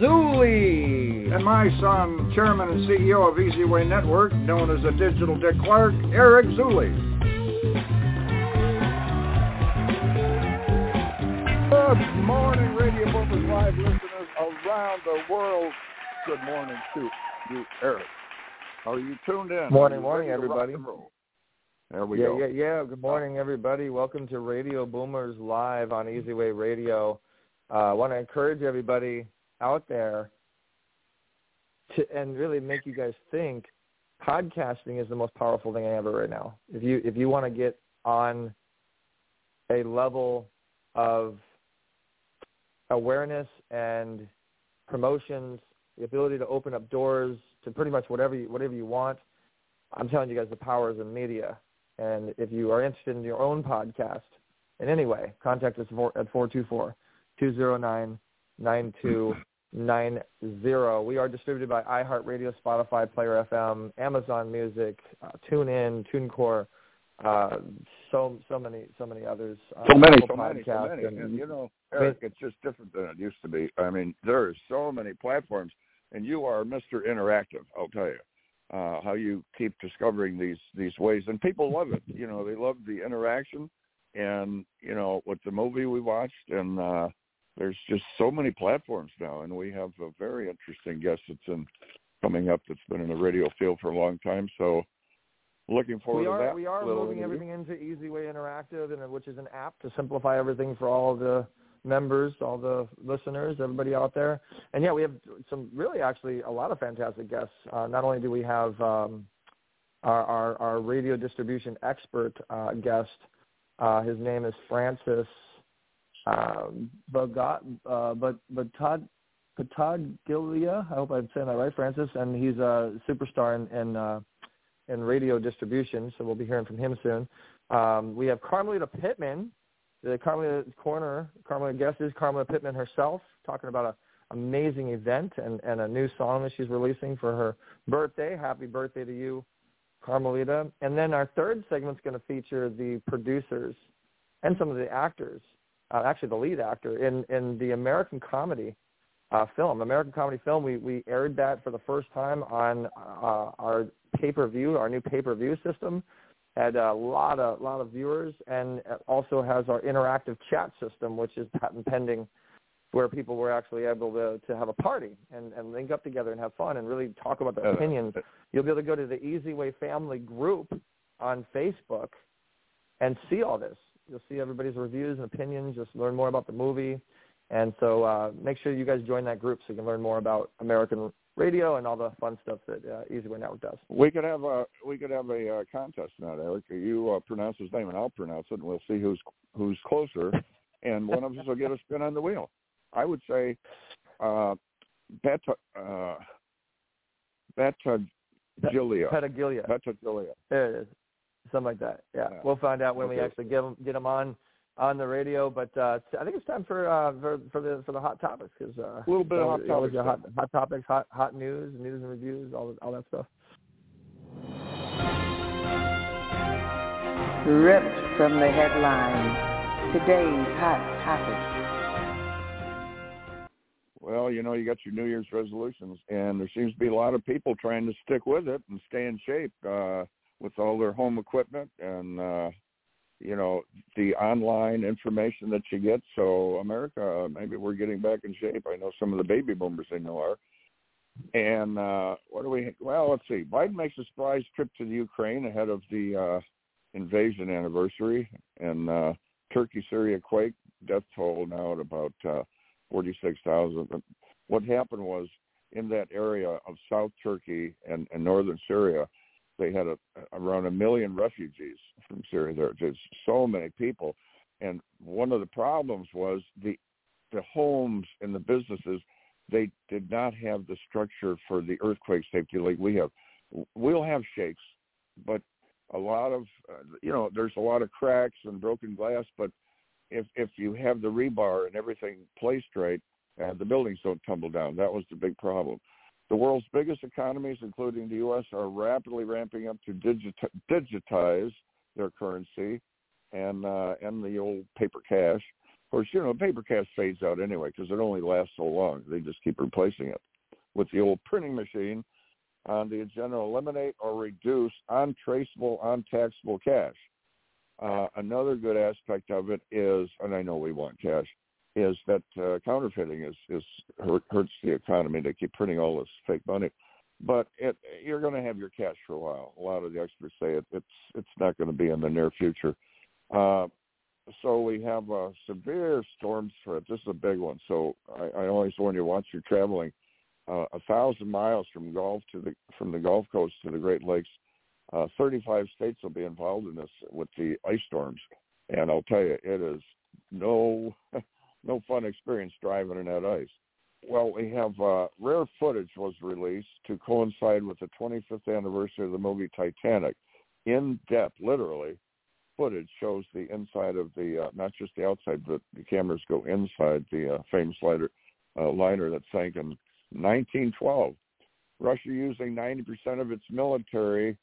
Zuley. And my son, chairman and CEO of Easy Way Network, known as the Digital Dick Clark, Eric Zuley. Good morning, Radio Boomers Live listeners around the world. Good morning to you, Eric. Are you tuned in? Morning, morning, everybody. There we yeah, go. Yeah, yeah, Good morning, everybody. Welcome to Radio Boomers Live on Easy Way Radio. Uh, I want to encourage everybody out there to and really make you guys think podcasting is the most powerful thing I ever right now. If you if you want to get on a level of awareness and promotions, the ability to open up doors to pretty much whatever you, whatever you want. I'm telling you guys the power is in media. And if you are interested in your own podcast in any way, contact us at 424-209-9290. We are distributed by iHeartRadio, Spotify, Player FM, Amazon Music, uh, TuneIn, TuneCore, uh, so so many so many others. Uh, so many, so many, so many. And, and you know, Eric, it's just different than it used to be. I mean, there are so many platforms, and you are Mr. Interactive. I'll tell you uh, how you keep discovering these these ways, and people love it. You know, they love the interaction, and you know, with the movie we watched, and uh, there's just so many platforms now, and we have a very interesting guest that's in coming up that's been in the radio field for a long time. So looking forward we are, to that. We are moving everything into Easy Way Interactive, and which is an app to simplify everything for all the members, all the listeners, everybody out there. And yeah, we have some really actually a lot of fantastic guests. Uh, not only do we have um, our, our, our, radio distribution expert uh, guest, uh, his name is Francis um, Bagot, uh, but but Todd Pataglia. I hope I'm saying that right, Francis. And he's a superstar in in, uh, in radio distribution, so we'll be hearing from him soon. Um, we have Carmelita Pittman, the Carmelita Corner, Carmelita guest is Carmelita Pittman herself, talking about a amazing event and, and a new song that she's releasing for her birthday. Happy birthday to you, Carmelita. And then our third segment is going to feature the producers and some of the actors, uh, actually the lead actor in, in the American comedy uh, film. American comedy film, we, we aired that for the first time on uh, our pay-per-view, our new pay-per-view system had a lot of lot of viewers, and also has our interactive chat system, which is patent pending, where people were actually able to to have a party and and link up together and have fun and really talk about their opinions. You'll be able to go to the Easy Way Family group on Facebook and see all this. You'll see everybody's reviews and opinions. Just learn more about the movie. And so uh, make sure you guys join that group so you can learn more about American radio and all the fun stuff that uh, Easyway Network does. We could have a we could have a uh, contest now, Eric. You uh, pronounce his name and I'll pronounce it, and we'll see who's who's closer, and one of us will get a spin on the wheel. I would say, uh, Beta uh, Beta Gilia. Petagilia. Petagilia. There it is. Something like that. Yeah. yeah. We'll find out when okay. we actually get them get them on on the radio. But uh, I think it's time for uh, for, for the for the hot topics because uh, a little bit of hot topics, hot, hot topics, hot hot news, news and reviews, all all that stuff. Ripped from the headlines, today's hot topics. Well, you know, you got your New Year's resolutions, and there seems to be a lot of people trying to stick with it and stay in shape uh, with all their home equipment and uh, you know the online information that you get. So America, maybe we're getting back in shape. I know some of the baby boomers I know are. And uh, what do we? Well, let's see. Biden makes a surprise trip to the Ukraine ahead of the uh, invasion anniversary, and uh, Turkey Syria quake death toll now at about uh, forty six thousand. What happened was in that area of South Turkey and, and northern Syria, they had a, around a million refugees from Syria. There, there's so many people, and one of the problems was the the homes and the businesses they did not have the structure for the earthquake safety like we have. we'll have shakes, but a lot of uh, you know there's a lot of cracks and broken glass, but if if you have the rebar and everything placed right, uh, the buildings don't tumble down. That was the big problem. The world's biggest economies, including the U.S., are rapidly ramping up to digit- digitize their currency and uh, and the old paper cash. Of course, you know paper cash fades out anyway because it only lasts so long. They just keep replacing it with the old printing machine on the agenda eliminate or reduce untraceable, untaxable cash. Uh, another good aspect of it is, and I know we want cash, is that uh, counterfeiting is, is hurt, hurts the economy. They keep printing all this fake money, but it, you're going to have your cash for a while. A lot of the experts say it, it's it's not going to be in the near future. Uh, so we have uh, severe storm threat. This is a big one. So I, I always warn you once you're traveling uh, a thousand miles from Gulf to the from the Gulf Coast to the Great Lakes. Uh, 35 states will be involved in this with the ice storms, and I'll tell you, it is no no fun experience driving in that ice. Well, we have uh, rare footage was released to coincide with the 25th anniversary of the movie Titanic. In depth, literally, footage shows the inside of the uh, not just the outside, but the cameras go inside the uh, famous liner, uh, liner that sank in 1912. Russia using 90% of its military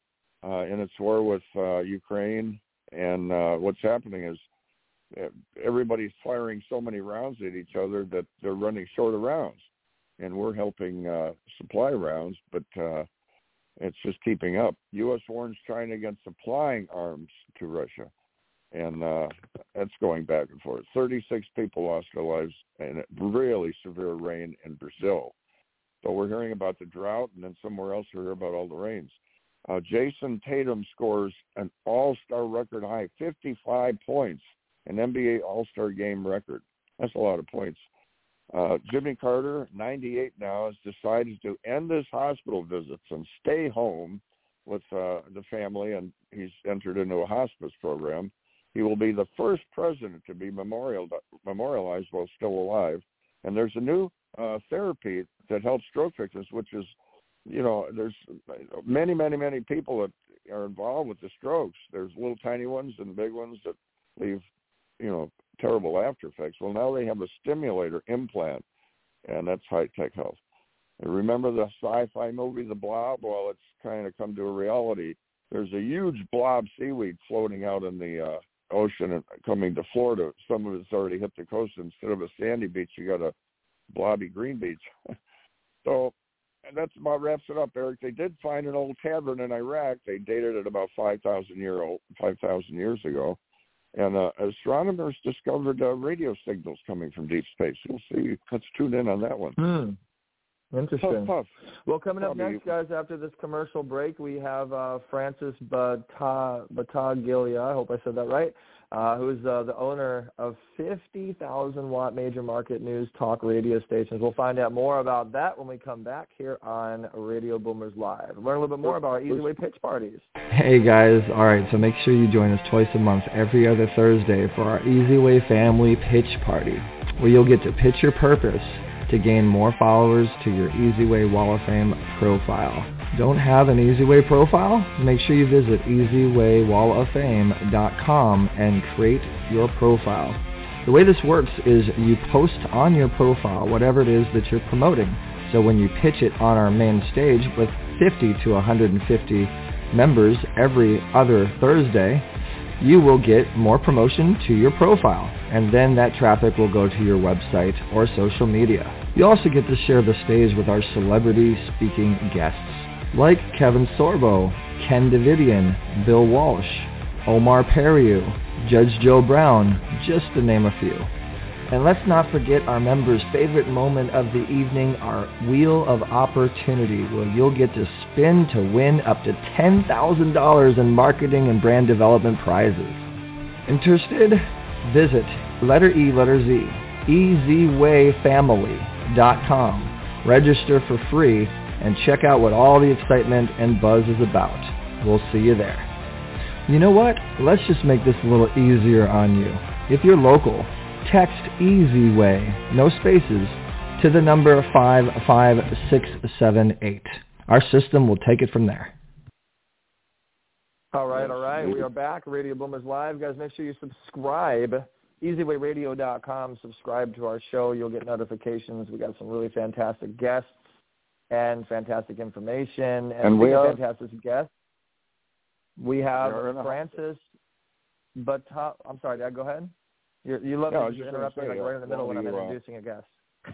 uh, in its war with uh, Ukraine, and uh, what's happening is everybody's firing so many rounds at each other that they're running short of rounds, and we're helping uh, supply rounds, but uh, it's just keeping up. U.S. warns China against supplying arms to Russia, and uh, that's going back and forth. 36 people lost their lives in really severe rain in Brazil. So we're hearing about the drought, and then somewhere else we hear about all the rains. Uh, Jayson Tatum scores an All-Star record high, 55 points, an NBA All-Star game record. That's a lot of points. Uh, Jimmy Carter, 98 now, has decided to end his hospital visits and stay home with uh, the family, and he's entered into a hospice program. He will be the first president to be memorial, memorialized while still alive. And there's a new uh, therapy that helps stroke victims, which is, you know, there's many, many, many people that are involved with the strokes. There's little tiny ones and big ones that leave, you know, terrible after effects. Well, now they have a stimulator implant, and that's high tech health. And remember the sci-fi movie The Blob? Well, it's kind of come to a reality. There's a huge blob seaweed floating out in the uh, ocean and coming to Florida. Some of it's already hit the coast. Instead of a sandy beach, you got a blobby green beach. so and that's about wraps it up, Eric. They did find an old tavern in Iraq. They dated it about five thousand year old, five thousand years ago, and uh, astronomers discovered uh, radio signals coming from deep space. We'll see. Let's tune in on that one. Hmm. Interesting. Puff, puff. Well, coming up Probably- next, guys, after this commercial break, we have uh, Francis Bata- Battaglia. I hope I said that right. Uh, who's uh, the owner of 50,000 watt major market news talk radio stations. We'll find out more about that when we come back here on Radio Boomers Live. Learn a little bit more about our Easy Way pitch parties. Hey guys, alright, so make sure you join us twice a month every other Thursday for our Easy Way Family Pitch Party, where you'll get to pitch your purpose to gain more followers to your Easy Way Wall of Fame profile. Don't have an Easy Way profile? Make sure you visit easywaywalloffame.com and create your profile. The way this works is you post on your profile whatever it is that you're promoting. So when you pitch it on our main stage with 50 to 150 members every other Thursday, you will get more promotion to your profile. And then that traffic will go to your website or social media. You also get to share the stage with our celebrity speaking guests like Kevin Sorbo, Ken Davitian, Bill Walsh, Omar Periu, Judge Joe Brown, just to name a few. And let's not forget our members' favorite moment of the evening, our Wheel of Opportunity, where you'll get to spin to win up to $10,000 in marketing and brand development prizes. Interested? Visit letter E, letter Z, easywayfamily.com. Register for free and check out what all the excitement and buzz is about. We'll see you there. You know what? Let's just make this a little easier on you. If you're local, text Easy Way, no spaces, to the number 55678. Our system will take it from there. All right, all right. We are back. Radio Boomers Live. Guys, make sure you subscribe. EasywayRadio.com. Subscribe to our show. You'll get notifications. We got some really fantastic guests and fantastic information. And, And we have fantastic guests. We have Francis, but I'm sorry. Dad, go ahead. You're, you love me was to just interrupt me say, like right in the middle while when I'm uh, introducing a guest.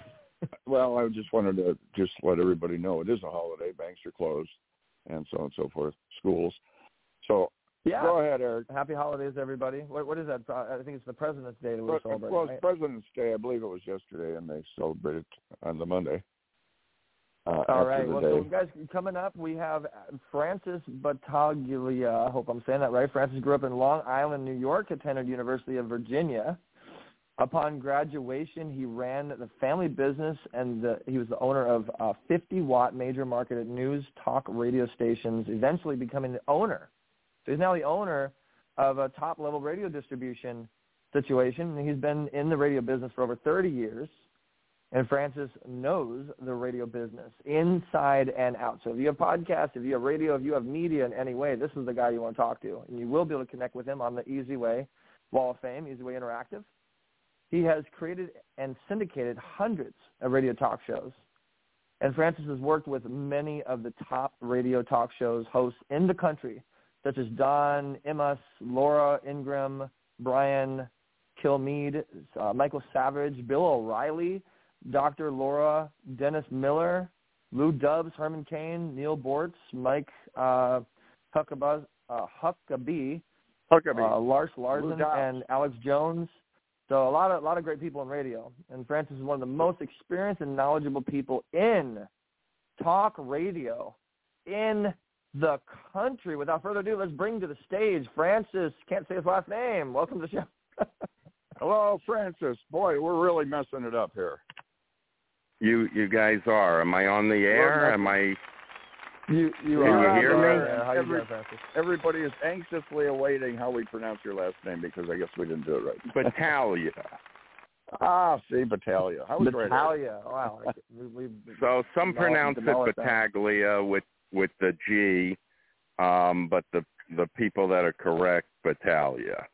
Well, I just wanted to just let everybody know it is a holiday. Banks are closed, and so on and so forth. Schools. So Yeah. go ahead, Eric. Happy holidays, everybody. What, what is that? Uh, I think it's the President's Day that we're Well, celebrating. well, right? it's President's Day. I believe it was yesterday, and they celebrated on the Monday. Uh, All right. Well, day. so guys, coming up, we have Francis Battaglia. I hope I'm saying that right. Francis grew up in Long Island, New York, attended University of Virginia. Upon graduation, he ran the family business, and the, he was the owner of uh, 50 watt major marketed news talk radio stations. Eventually, becoming the owner. So he's now the owner of a top level radio distribution situation. He's been in the radio business for over 30 years. And Francis knows the radio business inside and out. So if you have podcasts, if you have radio, if you have media in any way, this is the guy you want to talk to. And you will be able to connect with him on the Easy Way Wall of Fame, Easy Way Interactive. He has created and syndicated hundreds of radio talk shows. And Francis has worked with many of the top radio talk shows hosts in the country, such as Don Imus, Laura Ingraham, Brian Kilmeade, uh, Michael Savage, Bill O'Reilly, Dr. Laura, Dennis Miller, Lou Dobbs, Herman Cain, Neal Boortz, Mike uh, Huckabee, uh, Huckabee, Huckabee. uh, Lars Larson, and Alex Jones. So a lot of a lot of great people in radio, and Francis is one of the most experienced and knowledgeable people in talk radio in the country. Without further ado, let's bring to the stage Francis. Can't say his last name. Welcome to the show. Hello, Francis. Boy, we're really messing it up here. You you guys are. Am I on the air? Am I? You you Can are. you hear me? uh, How you Every- doing, Everybody is anxiously awaiting how we pronounce your last name because I guess we didn't do it right. Battaglia. Ah, see, Battaglia. I was right. Eric. Battaglia. Wow. We, we, So some pronounce it develop that. Battaglia with with the G, um, but the the people that are correct Battaglia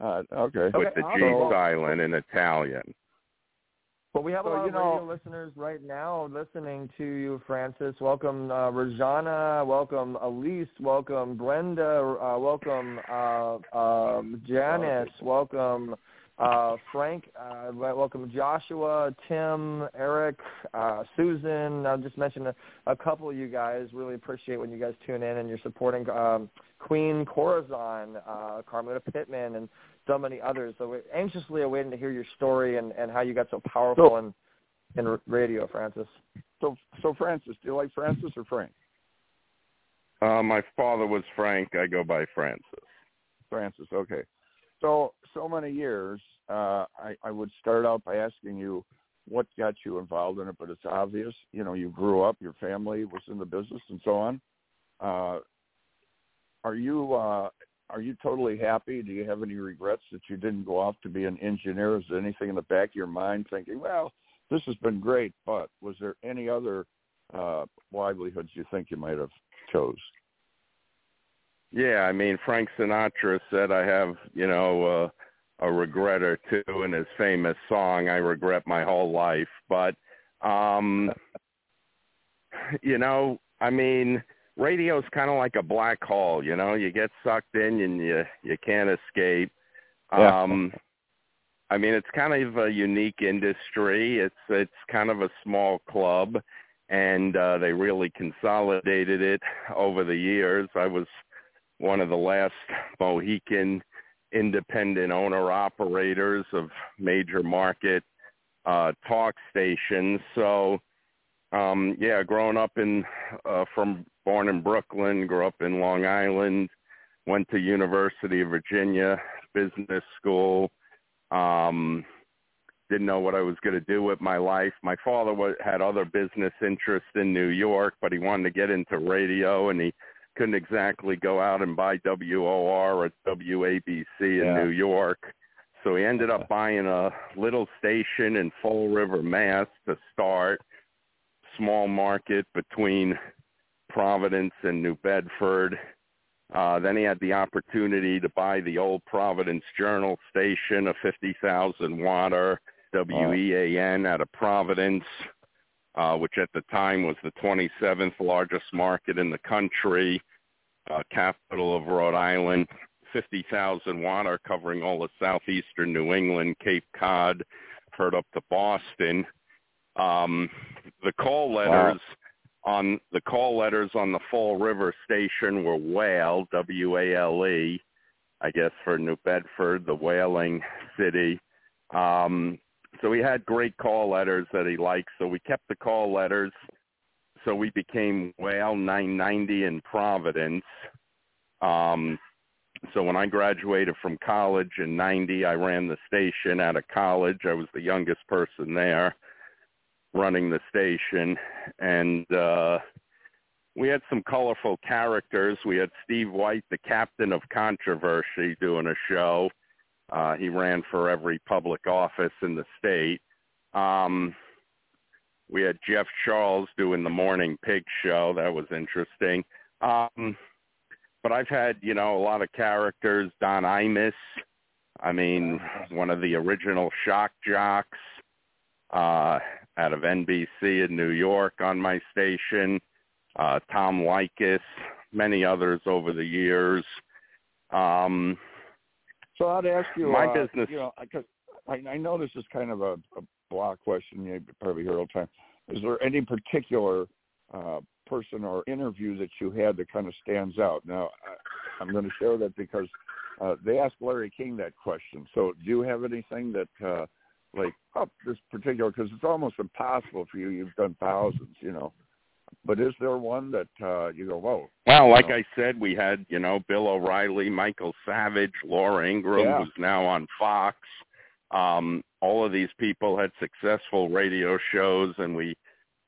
Uh, okay. with Okay, the G awesome. silent in Italian. Well, we have a So, lot you of know- radio listeners right now listening to you, Francis. Welcome, uh, Rajana. Welcome, Elise. Welcome, Brenda. Uh, welcome, uh, um, Janice. Welcome, uh, Frank. Uh, welcome, Joshua, Tim, Eric, uh, Susan. I'll just mention a, a couple of you guys. Really appreciate when you guys tune in and you're supporting um, Queen Corazon, uh, Carmelita Pittman, and so many others. So we're anxiously awaiting to hear your story and, and how you got so powerful So- in in radio, Francis. So, so Francis, do you like Francis or Frank? Uh, my father was Frank. I go by Francis. Francis. Okay. So, so many years. Uh, I, I would start out by asking you what got you involved in it, but it's obvious. You know, you grew up, your family was in the business, and so on. Uh, are you uh, are you totally happy? Do you have any regrets that you didn't go off to be an engineer? Is there anything in the back of your mind thinking, well, this has been great, but was there any other uh, livelihoods you think you might have chose? Yeah, I mean Frank Sinatra said I have, you know, uh, a regret or two in his famous song I regret my whole life, but um you know, I mean radio's kind of like a black hole, you know, you get sucked in and you you can't escape. Yeah. Um I mean it's kind of a unique industry. It's it's kind of a small club and uh they really consolidated it over the years. I was one of the last Mohican independent owner operators of major market uh talk stations. So um yeah, growing up in uh from born in Brooklyn, grew up in Long Island, went to University of Virginia business school. Um didn't know what I was going to do with my life. My father was, had other business interests in New York, but he wanted to get into radio and he couldn't exactly go out and buy WOR or WABC in Yeah. New York. So he ended up buying a little station in Fall River, Mass to start, small market between Providence and New Bedford. Uh, then he had the opportunity to buy the old Providence Journal station, a 50,000 watter WEAN out of Providence, uh, which at the time was the 27th largest market in the country, uh, capital of Rhode Island, 50,000 water covering all of southeastern New England, Cape Cod, heard up to Boston. Um, the call letters wow. On the call letters on the Fall River station were whale, W-A-L-E, I guess for New Bedford, the whaling city. Um, so he had great call letters that he liked. So we kept the call letters. So we became Whale 990 in Providence. Um, so when I graduated from college in 90, I ran the station out of college. I was the youngest person there running the station. And uh, we had some colorful characters. We had Steve White, the captain of controversy, doing a show. Uh, he ran for every public office in the state. Um, we had Jeff Charles doing the Morning Pig show. That was interesting. Um, but I've had, you know, a lot of characters. Don Imus, I mean, one of the original shock jocks uh, out of NBC in New York on my station. Uh, Tom Leykis, many others over the years. Um, so I'd ask you, my uh, business. You know, I, I know this is kind of a, a block question. You probably hear all the time. Is there any particular uh, person or interview that you had that kind of stands out? Now, I, I'm going to share that because uh, they asked Larry King that question. So, do you have anything that, uh, like, up oh, this particular? Because it's almost impossible for you. You've done thousands, you know. But is there one that uh, you go, whoa? Well, like know? I said, we had you know Bill O'Reilly, Michael Savage, Laura Ingraham, yeah. who's now on Fox. Um, all of these people had successful radio shows, and we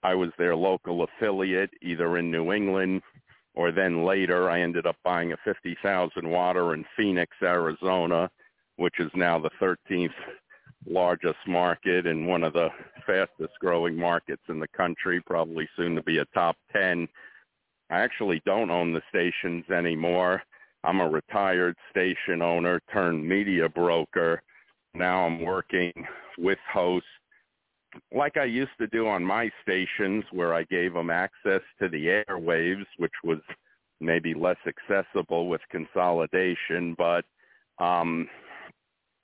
I was their local affiliate, either in New England or then later I ended up buying a 50,000 water in Phoenix, Arizona, which is now the 13th largest market and one of the fastest growing markets in the country, probably soon to be a top 10. I actually don't own the stations anymore. I'm a retired station owner turned media broker. Now I'm working with hosts like I used to do on my stations where I gave them access to the airwaves, which was maybe less accessible with consolidation, but um,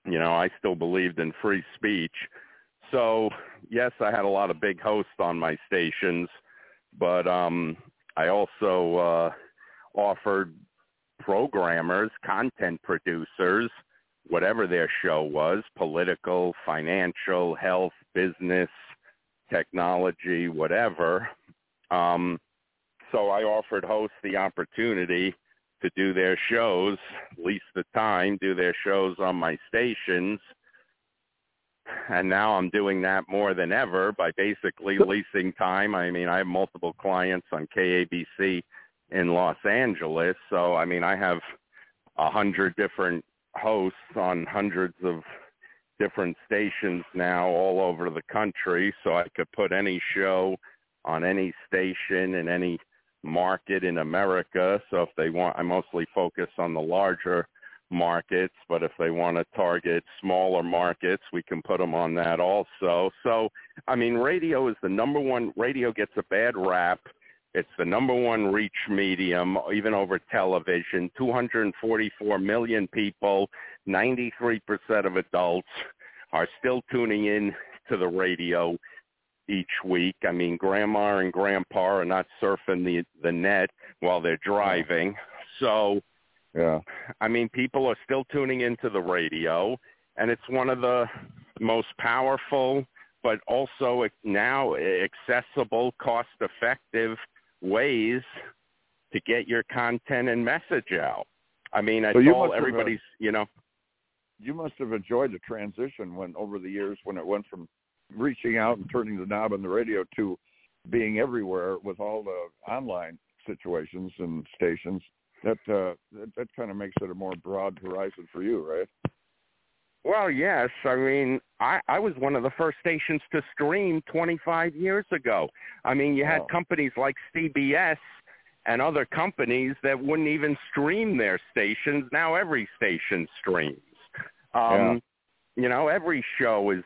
you know, I still believed in free speech. So, yes, I had a lot of big hosts on my stations, but um I also uh offered programmers, content producers whatever their show was, political, financial, health, business, technology, whatever. Um, so I offered hosts the opportunity to do their shows, lease the time, do their shows on my stations. And now I'm doing that more than ever by basically leasing time. I mean, I have multiple clients on KABC in Los Angeles. So, I mean, I have a hundred different hosts on hundreds of different stations now all over the country so I could put any show on any station in any market in America. So if they want, I mostly focus on the larger markets, but if they want to target smaller markets, we can put them on that also. So, I mean, radio is the number one, radio gets a bad rap it's the number one reach medium, even over television. 244 million people, 93% of adults are still tuning in to the radio each week. I mean, grandma and grandpa are not surfing the the net while they're driving. So, yeah. I mean, people are still tuning into the radio, and it's one of the most powerful, but also now accessible, cost-effective ways to get your content and message out. I mean, I so told everybody's, you know. You must have enjoyed the transition when over the years when it went from reaching out and turning the knob on the radio to being everywhere with all the online situations and stations. That uh, that, that kind of makes it a more broad horizon for you, right? Well, yes. I mean, I, I was one of the first stations to stream 25 years ago. I mean, you had wow. companies like CBS and other companies that wouldn't even stream their stations. Now every station streams. Um, You know, every show is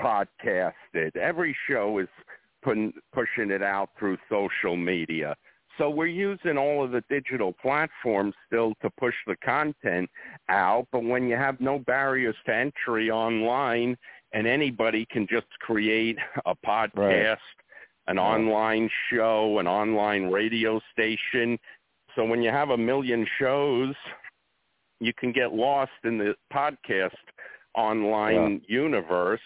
podcasted. Every show is putting, pushing it out through social media. So we're using all of the digital platforms still to push the content out, but when you have no barriers to entry online and anybody can just create a podcast, Right. an Yeah. online show, an online radio station. So when you have a million shows, you can get lost in the podcast online universe.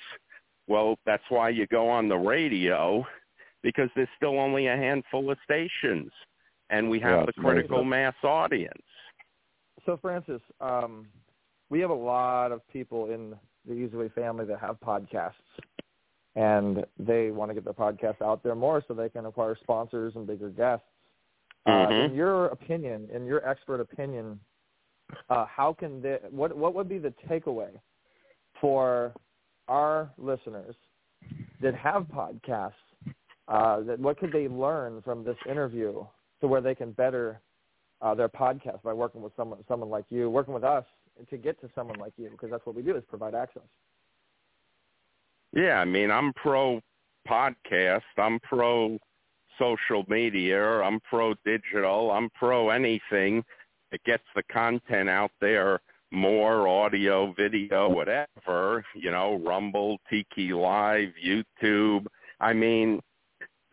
Well, that's why you go on the radio because there's still only a handful of stations and we have Yeah, the it's amazing. critical mass audience. So, Francis, um, we have a lot of people in the Easyway family that have podcasts, and they want to get their podcast out there more so they can acquire sponsors and bigger guests. Uh, Mhm. in your opinion, in your expert opinion, uh, how can they, what what would be the takeaway for our listeners that have podcasts? Uh, that what could they learn from this interview to where they can better uh, their podcast by working with someone someone like you, working with us to get to someone like you, because that's what we do is provide access. Yeah, I mean, I'm pro podcast. I'm pro social media. I'm pro digital. I'm pro anything that gets the content out there more, audio, video, whatever, you know, Rumble, Tiki Live, YouTube. I mean,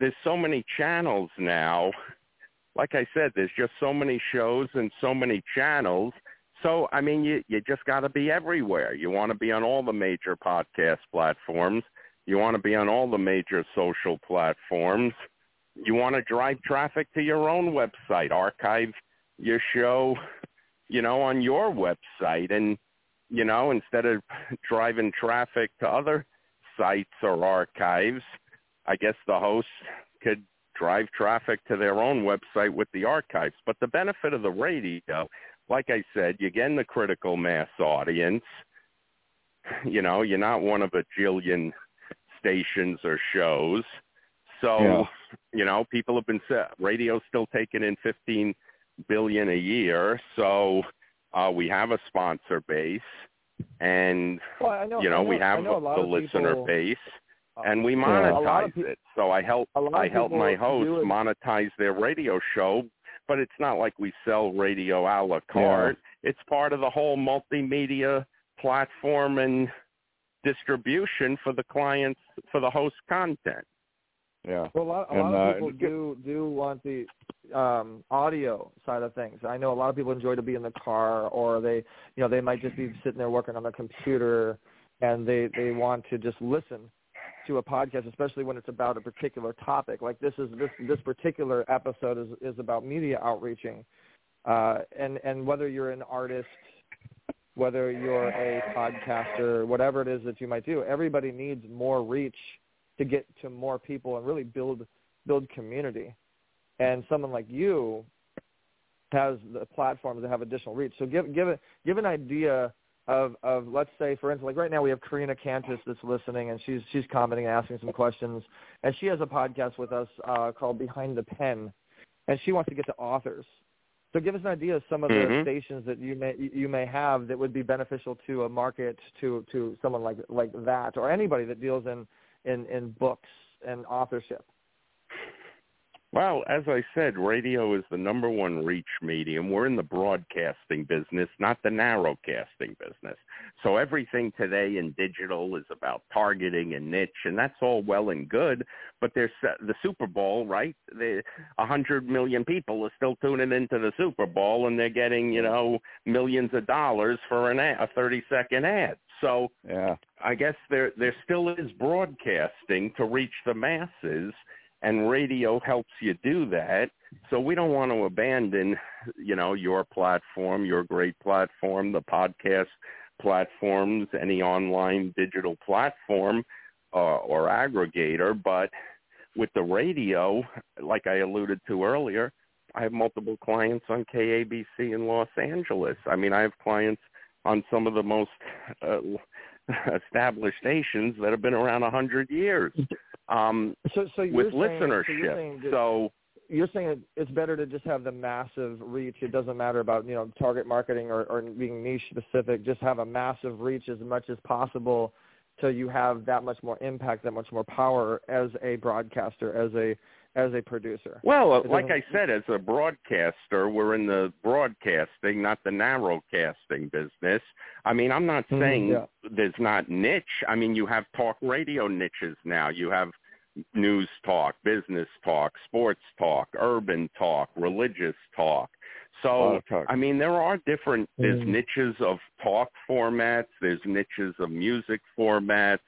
there's so many channels now. Like I said, there's just so many shows and so many channels. So, I mean, you, you just got to be everywhere. You want to be on all the major podcast platforms. You want to be on all the major social platforms. You want to drive traffic to your own website, archive your show, you know, on your website. And, you know, instead of driving traffic to other sites or archives, I guess the host could drive traffic to their own website with the archives. But the benefit of the radio, like I said, you're getting the critical mass audience. You know, you're not one of a jillion stations or shows. So, Yeah. you know, people have been set. Radio's still taking in 15 billion a year. So, uh, we have a sponsor base and, Well, know you know, I we have know a the listener people, base uh, and we monetize peop- it. So I help a lot of I help my hosts monetize their radio show, but it's not like we sell radio a la carte. It's part of the whole multimedia platform and distribution for the clients for the host content. Yeah. Well, a lot, a And, lot uh, of people and do do want the um, audio side of things. I know a lot of people enjoy to be in the car, or they, you know, they might just be sitting there working on their computer, and they they want to just listen to a podcast, especially when it's about a particular topic. Like this is this this particular episode is is about media outreaching, uh, and and whether you're an artist, whether you're a podcaster, whatever it is that you might do, everybody needs more reach to get to more people and really build build community. And someone like you has the platforms that have additional reach. So give give it give an idea of of let's say for instance like right now we have Karina Cantus that's listening and she's she's commenting and asking some questions and she has a podcast with us uh, called Behind the Pen and she wants to get to authors. So give us an idea of some of the Mhm. stations that you may you may have that would be beneficial to a market to to someone like like that or anybody that deals in in in books and authorship. Well, as I said, radio is the number one reach medium. We're in the broadcasting business, not the narrowcasting business. So everything today in digital is about targeting and niche, and that's all well and good. But there's uh, the Super Bowl, right? The a hundred million people are still tuning into the Super Bowl, and they're getting you know millions of dollars for an ad, a thirty second ad. So Yeah. I guess there there still is broadcasting to reach the masses and radio helps you do that. So we don't want to abandon, you know, your platform, your great platform, the podcast platforms, any online digital platform uh, or aggregator, but with the radio, like I alluded to earlier, I have multiple clients on KABC in Los Angeles. I mean, I have clients on some of the most uh, established stations that have been around a hundred years um, So so with saying, so you're listenership. saying So you're saying it's better to just have the massive reach. It doesn't matter about you know target marketing or, or being niche specific. Just have a massive reach as much as possible, so you have that much more impact, that much more power as a broadcaster, as a as a producer. Well, like I said, as a broadcaster, we're in the broadcasting, not the narrowcasting business. I mean, I'm not Mhm, saying yeah. there's not niche. I mean, you have talk radio niches now. You have news talk, business talk, sports talk, urban talk, religious talk. So, talk. I mean, there are different, there's Mhm. niches of talk formats, there's niches of music formats,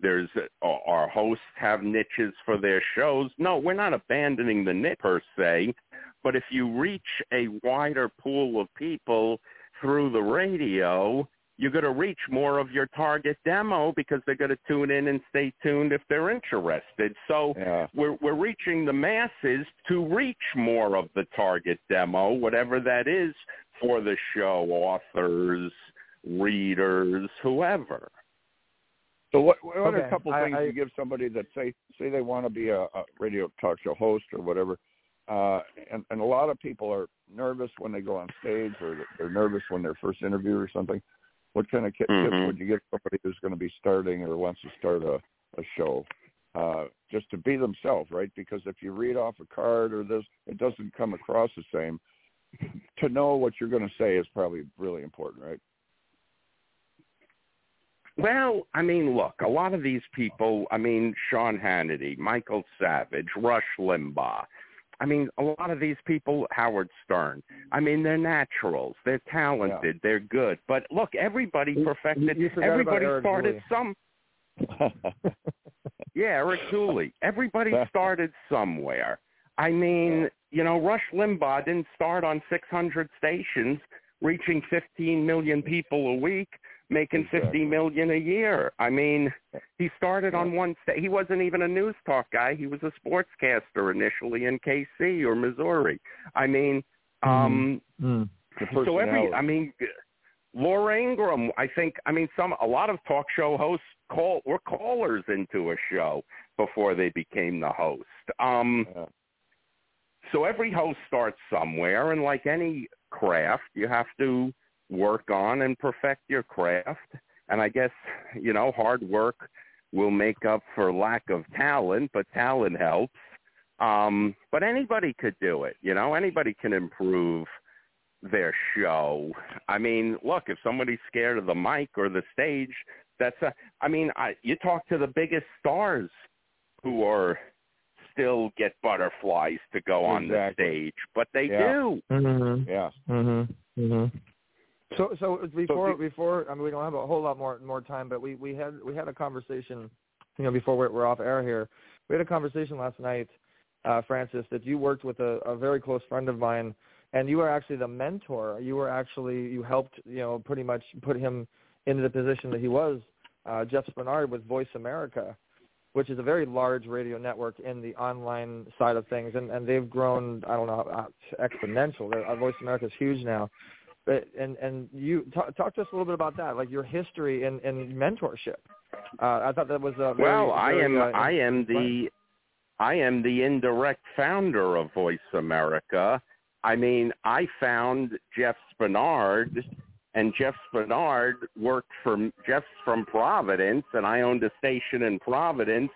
there's uh, our hosts have niches for their shows. No, we're not abandoning the niche per se, but if you reach a wider pool of people through the radio, you're going to reach more of your target demo because they're going to tune in and stay tuned if they're interested. So Yeah. we're we're reaching the masses to reach more of the target demo, whatever that is for the show, authors, readers, whoever. So what what are a couple I- things I- you give somebody that say say they want to be a, a radio talk show host or whatever, uh, and and a lot of people are nervous when they go on stage or they're nervous when they're first interviewed or something. What kind of ki- tips Mhm. would you give somebody who's going to be starting or wants to start a a show? Uh, just to be themselves, right? Because if you read off a card or this, it doesn't come across the same. To know what you're going to say is probably really important, right? Well, I mean, look, a lot of these people, I mean, Sean Hannity, Michael Savage, Rush Limbaugh. I mean, a lot of these people, Howard Stern. I mean, they're naturals. They're talented. They're good. But look, everybody perfected. you about everybody started some. Yeah, Eric Dooley. Everybody started somewhere. I mean, you know, Rush Limbaugh didn't start on 600 stations, reaching 15 million people a week, making Exactly. 50 million a year. I mean, he started on one sta He wasn't even a news talk guy. He was a sportscaster initially in KC or Missouri. I mean, um, Mm. The so every. I mean, Laura Ingraham. I think, I mean, some a lot of talk show hosts call were callers into a show before they became the host. Um, Yeah. so every host starts somewhere, and like any craft, you have to work on and perfect your craft. And I guess you know, hard work will make up for lack of talent, but talent helps. Um, but anybody could do it. You know, anybody can improve their show. I mean, look, if somebody's scared of the mic or the stage, that's a. I mean, I, you talk to the biggest stars who are still get butterflies to go on the stage, but they Yeah. do. Mm-hmm. yeah. Mhm. Mhm. So so before you- before I mean we don't have a whole lot more more time, but we we had we had a conversation, you know, before we're, we're off air here. We had a conversation last night, uh, Francis, that you worked with a, a very close friend of mine, and you were actually the mentor. You were actually you helped you know pretty much put him into the position that he was. Uh, Jeff Spenard with Voice America, which is a very large radio network in the online side of things, and and they've grown I don't know uh, exponential. Their- Uh, Voice America is huge now. And and you talk, talk to us a little bit about that, like your history and in mentorship. Uh, I thought that was a very, well, I very, am uh, I am the I am the indirect founder of Voice America. I mean, I found Jeff Spenard, and Jeff Spenard worked for Jeff's from Providence, and I owned a station in Providence,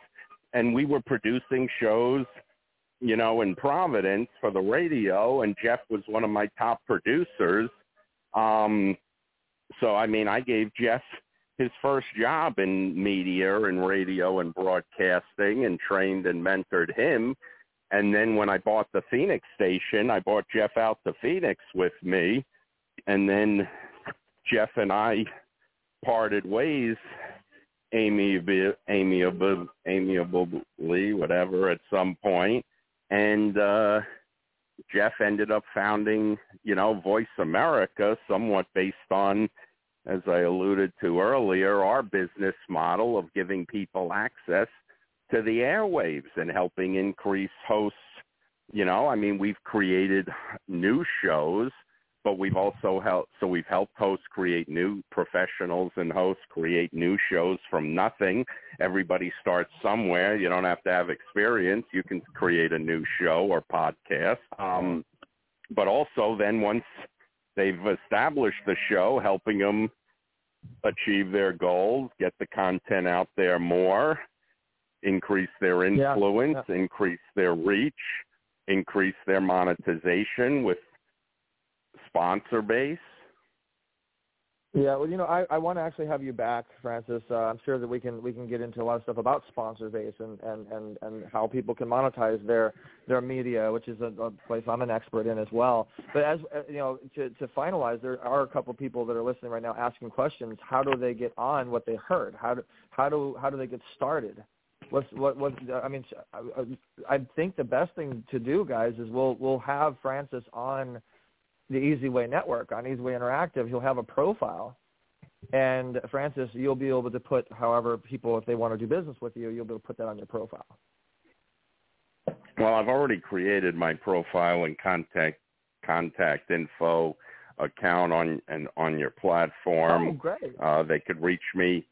and we were producing shows, you know, in Providence for the radio, and Jeff was one of my top producers. Um, so I mean, I gave Jeff his first job in media and radio and broadcasting and trained and mentored him. And then when I bought the Phoenix station, I bought Jeff out to Phoenix with me. And then Jeff and I parted ways amiably, amiably, whatever, at some point. And uh, Jeff ended up founding, you know, Voice America, somewhat based on as I alluded to earlier, our business model of giving people access to the airwaves and helping increase hosts. You know, I mean, we've created new shows, but we've also helped, so we've helped hosts create new professionals and hosts create new shows from nothing. everybody starts somewhere. You don't have to have experience. You can create a new show or podcast. Um, but also then once they've established the show, helping them achieve their goals, get the content out there more, increase their influence, yeah. increase their reach, increase their monetization with sponsor base. Yeah, well, you know, I, I want to actually have you back, Francis. Uh, I'm sure that we can we can get into a lot of stuff about sponsor base and and and, and how people can monetize their their media, which is a, a place I'm an expert in as well. But as uh, you know, to to finalize, there are a couple people that are listening right now asking questions. How do they get on what they heard? How do how do how do they get started? What's what what I mean? I, I think the best thing to do, guys, is we'll we'll have Francis on the Easy Way Network on Easy Way Interactive, you'll have a profile. And Francis, you'll be able to put, however, people, if they want to do business with you, you'll be able to put that on your profile. Well, I've already created my profile and contact contact info account on and on your platform. Oh, great. Uh, they could reach me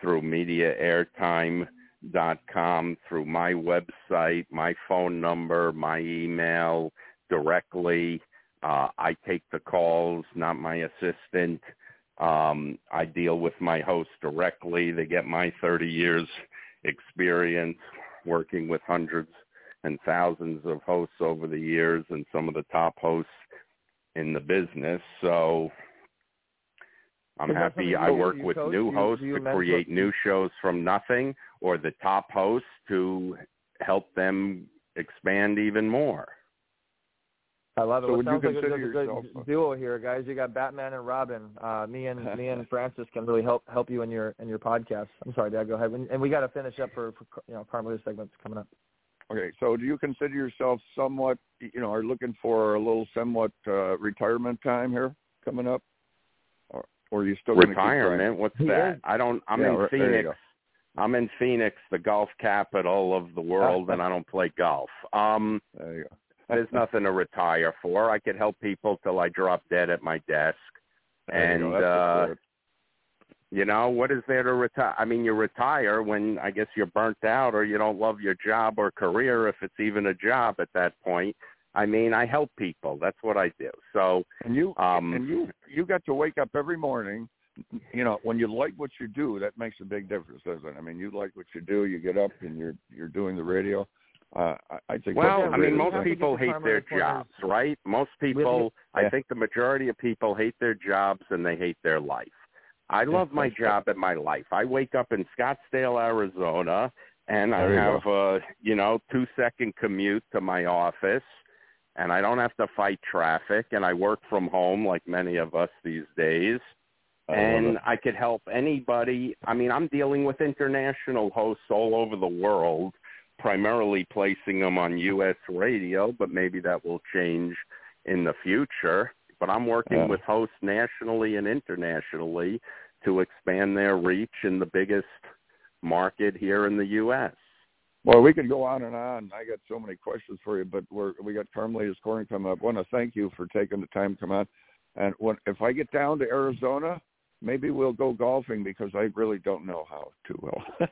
through mediaairtime.com, through my website, my phone number, my email directly. Uh, I take the calls, not my assistant. Um, I deal with my hosts directly. They get my 30 years experience working with hundreds and thousands of hosts over the years and some of the top hosts in the business. So I'm happy I work with new hosts to create new shows from nothing or the top hosts to help them expand even more. I love it. So well, would sounds you like consider a, a yourself good duo here, guys. You got Batman and Robin. Uh, me and me and Francis can really help help you in your in your podcast. I'm sorry, Dad. Go ahead. And we got to finish up for, for you know Carmelita segments coming up. Okay, so do you consider yourself somewhat, you know, are looking for a little somewhat uh, retirement time here coming up, or, or are you still retirement? What's that? I don't. I'm Yeah, in right, Phoenix. I'm in Phoenix, the golf capital of the world, and I don't play golf. Um, There you go. There's nothing to retire for. I could help people till I drop dead at my desk. There. And, the uh. You know, what is there to retire? I mean, you retire when I guess you're burnt out or you don't love your job or career, if it's even a job at that point. I mean, I help people. That's what I do. So, and you um, and you you got to wake up every morning. You know, when you like what you do, that makes a big difference, doesn't it? I mean, you like what you do. You get up and you're you're doing the radio. Uh, I, I think. well, I mean, most have to get people hate their primary pointers. jobs, right? Most people, Yeah. I think the majority of people hate their jobs and they hate their life. I love my job and my life. I wake up in Scottsdale, Arizona, and I There you have a, you know, two second commute to my office, and I don't have to fight traffic, and I work from home like many of us these days. I and. I could help anybody. I mean, I'm dealing with international hosts all over the world, primarily placing them on U.S. radio, but maybe that will change in the future. But I'm working Yeah. with hosts nationally and internationally to expand their reach in the biggest market here in the U.S. Well, we could go on and on. I got so many questions for you, but we're we got Carmelita's Corner coming up. I want to thank you for taking the time to come on. And when if I get down to Arizona, maybe we'll go golfing because I really don't know how too well.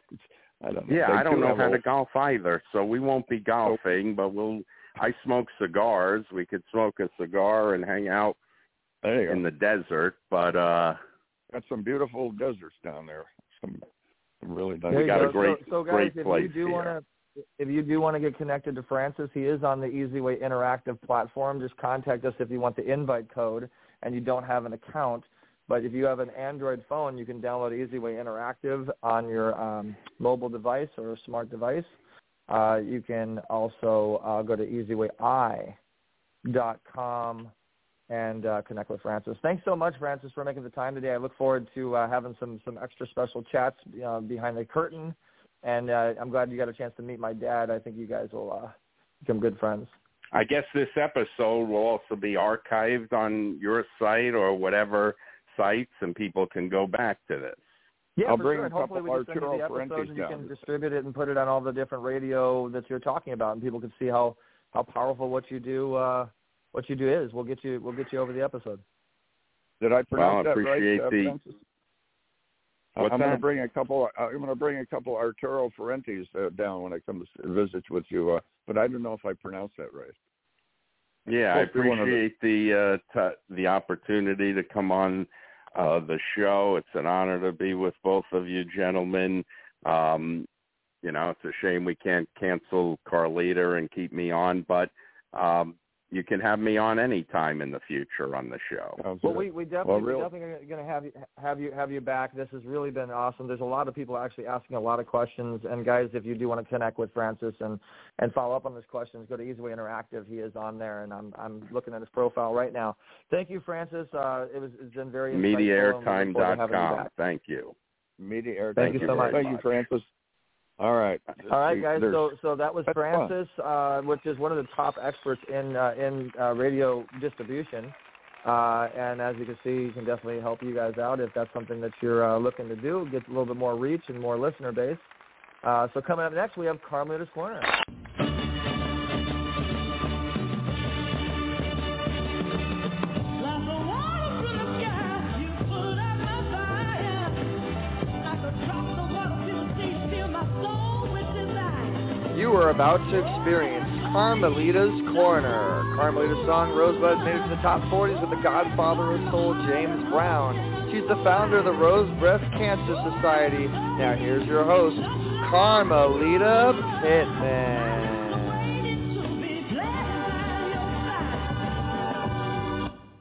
I don't know. Yeah, They I don't do know have how to golf either, so we won't be golfing, but we'll. I smoke cigars. We could smoke a cigar and hang out There in go. the desert, but uh Got some beautiful deserts down there. Some, some really nice. There you got go. a great- so, so guys, great if place you do here. want to, if you do want to get connected to Francis, he is on the Easy Way Interactive platform. Just contact us if you want the invite code and you don't have an account. But if you have an Android phone, you can download EasyWay Interactive on your um, mobile device or smart device. Uh, you can also uh, go to easyway.i.com and uh, connect with Francis. Thanks so much, Francis, for making the time today. I look forward to uh, having some some extra special chats behind the curtain, and uh, I'm glad you got a chance to meet my dad. I think you guys will uh, become good friends. I guess this episode will also be archived on your site or whatever sites, and people can go back to this. Yeah, I'll for bring sure. a And hopefully we couple can send you the episodes and you can distribute it and put it on all the different radio that you're talking about, and people can see how how powerful what you do uh, what you do is. We'll get you we'll get you over the episode. Did I pronounce Well, I that right? appreciate uh, the- Francis? What's I'm going to bring a couple. I'm going to bring a couple Arturo Ferentes uh, down when I come to visit with you. Uh, but I don't know if I pronounced that right. Yeah, I Hope you're the- appreciate the uh, t- the opportunity to come on uh, the show. It's an honor to be with both of you gentlemen. Um, you know, it's a shame we can't cancel Carlita and keep me on, but um, you can have me on any time in the future on the show. Sounds Well, good. we we definitely really- we're definitely going to have you have you have you back. This has really been awesome. There's a lot of people actually asking a lot of questions. And guys, if you do want to connect with Francis and and follow up on those questions, go to Easyway Interactive. He is on there, and I'm I'm looking at his profile right now. Thank you, Francis. Uh, it was it's been very insightful, and we look forward to having you MediaAirtime.com. Thank you. Media air. Thank you so much. Thank you, Francis. All right. All right, guys. There's- So, so that was Francis, uh, which is one of the top experts in uh, in uh, radio distribution. Uh, and as you can see, he can definitely help you guys out if that's something that you're uh, looking to do, get a little bit more reach and more listener base. Uh, so coming up next, we have Carmelita's Corner. You are about to experience Carmelita's Corner. Carmelita's song Rosebud made it to the top 40s with the godfather of soul, James Brown. She's the founder of the Rose Breast Cancer Society. Now here's your host, Carmelita Pittman.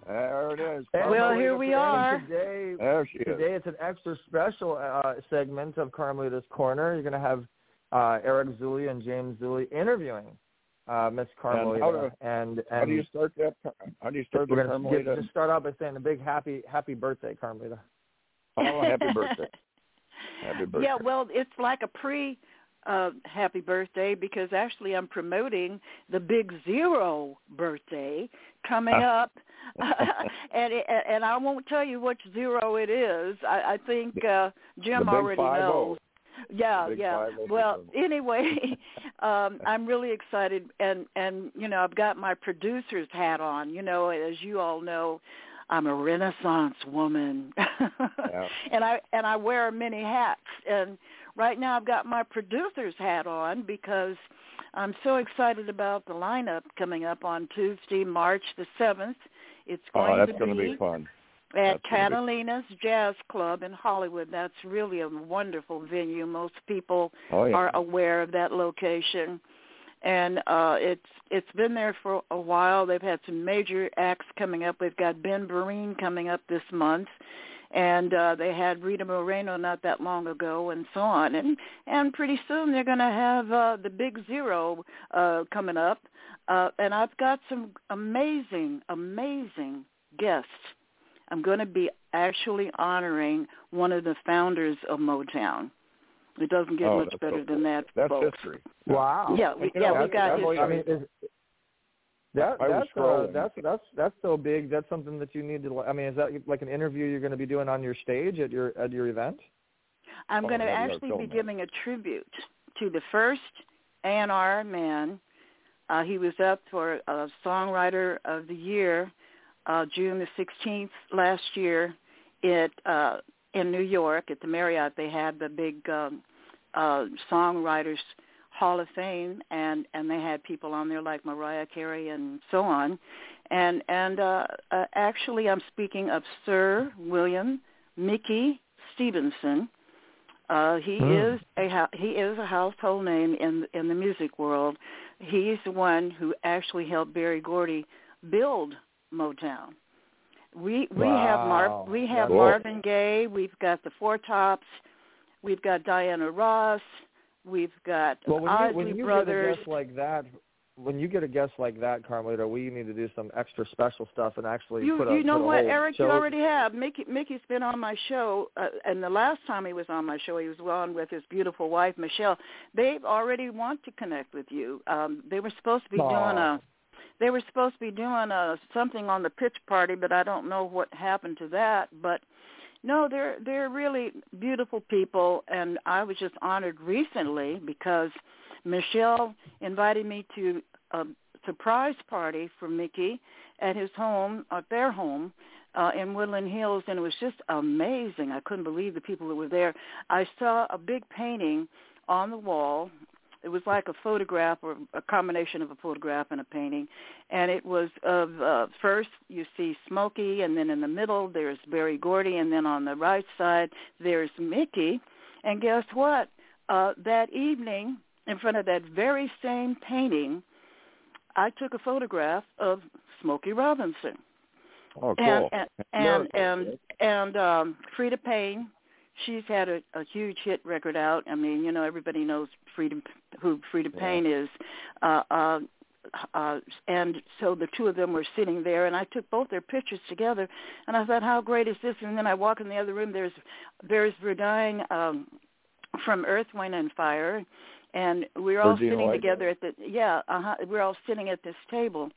There it is. And Well, here we Pittman are. Today, There she is. Today it's an extra special uh, segment of Carmelita's Corner. You're going to have uh, Eric Zuley and James Zuley interviewing uh, Miss Carmelita. how do- and, How do you and start that? How do you start we're the going to just start out by saying a big happy happy birthday, Carmelita. Oh, happy birthday. Happy birthday. Yeah, well, it's like a pre uh happy birthday because actually I'm promoting the Big Zero birthday coming up. and it, and I won't tell you which zero it is. I, I think uh Jim The big already 5-0. knows. Yeah, big yeah. Well, anyway, um I'm really excited and and you know, I've got my producer's hat on. You know, as you all know, I'm a renaissance woman. And I and I wear many hats and right now I've got my producer's hat on because I'm so excited about the lineup coming up on Tuesday, March the 7th. It's going oh, that's to going to be be fun. At That's Catalina's Jazz Club in Hollywood. That's really a wonderful venue. Most people Oh yeah. are aware of that location. And uh it's it's been there for a while. They've had some major acts coming up. We've got Ben Vereen coming up this month. And uh they had Rita Moreno not that long ago and so on. And and pretty soon they're gonna have uh the Big Zero uh coming up. Uh and I've got some amazing, amazing guests. I'm going to be actually honoring one of the founders of Motown. It doesn't get Oh, much better so than cool. that, That's folks. history. Wow. Yeah, we, yeah, know, we got that's- history. I mean, is, that I that's uh, that's that's that's so big. That's something that you need to. I mean, is that like an interview you're going to be doing on your stage at your at your event? I'm Oh, going to yeah, you are actually be nice. giving a tribute to the first A&R man. Uh, he was up for uh, Songwriter of the Year uh, June the 16th last year at uh, in New York at the Marriott. They had the big um, uh, Songwriters Hall of Fame, and and they had people on there like Mariah Carey and so on. And and uh, uh, actually, I'm speaking of Sir William Mickey Stevenson. Uh, he Hmm. is a he is a household name in in the music world. He's the one who actually helped Berry Gordy build Motown. We we have Wow. Mar- we have Whoa. Marvin Gaye. We've got the Four Tops. We've got Diana Ross. We've got Well, when Isley you, when you Brothers. get a guest like that, when you get a guest like that, Carmelita, we need to do some extra special stuff and actually You put a you know put a what, whole Eric? show. You already have. Mickey Mickey's been on my show, uh, and the last time he was on my show, he was on with his beautiful wife Michelle. They already want to connect with you. Um, they were supposed to be Aw. doing a they were supposed to be doing a something on the pitch party, but I don't know what happened to that. But no, they're they're really beautiful people, and I was just honored recently because Michelle invited me to a surprise party for Mickey at his home, at their home, uh, in Woodland Hills, and it was just amazing. I couldn't believe the people that were there. I saw a big painting on the wall. It was like a photograph or a combination of a photograph and a painting, and it was of uh, first you see Smokey, and then in the middle there's Berry Gordy, and then on the right side there's Mickey. And guess what? Uh, that evening, in front of that very same painting, I took a photograph of Smokey Robinson. Oh, cool. And and and and, and um, Freda Payne, she's had a, a huge hit record out. I mean, you know, everybody knows Freda who Freda Yeah. Payne is. Uh, uh, uh, and so the two of them were sitting there, and I took both their pictures together, and I thought, how great is this? And then I walk in the other room. There's there's Verdine um, from Earth, Wind, and Fire, and we're all Verdine sitting White. together at the yeah, uh-huh, we're all sitting at this table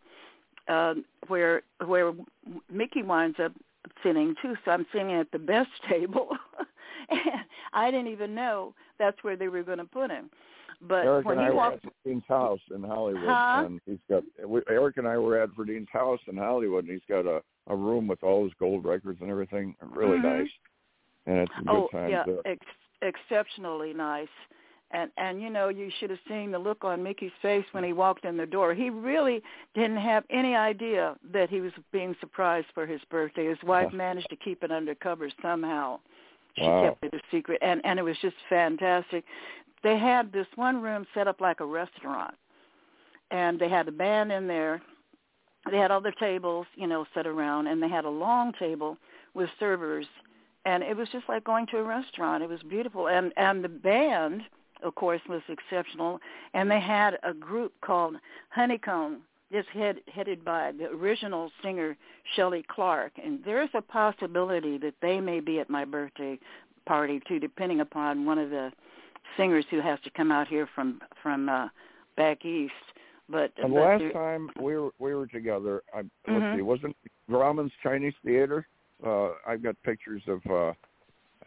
um, where where Mickey winds up sitting too. So I'm sitting at the best table, I didn't even know that's where they were going to put him. But Eric when and he I were at Verdine's house in Hollywood, Huh? and he's got. We, Eric and I were at Verdine's house in Hollywood, and he's got a a room with all his gold records and everything. Really Mhm. nice, and it's a good oh time. yeah, to, ex- exceptionally nice. And and you know you should have seen the look on Mickey's face when he walked in the door. He really didn't have any idea that he was being surprised for his birthday. His wife managed to keep it undercover somehow. She Wow. kept it a secret, and and it was just fantastic. They had this one room set up like a restaurant, and they had a band in there. They had other tables, you know, set around, and they had a long table with servers, and it was just like going to a restaurant. It was beautiful, and and the band, of course, was exceptional. And they had a group called Honeycomb, just head, headed by the original singer Shelley Clark. And there's a possibility that they may be at my birthday party too, depending upon one of the singers who has to come out here from from uh, back east. But, and but last time we were we were together, I, Mhm. let's see, wasn't Grauman's Chinese Theater? Uh, I've got pictures of uh,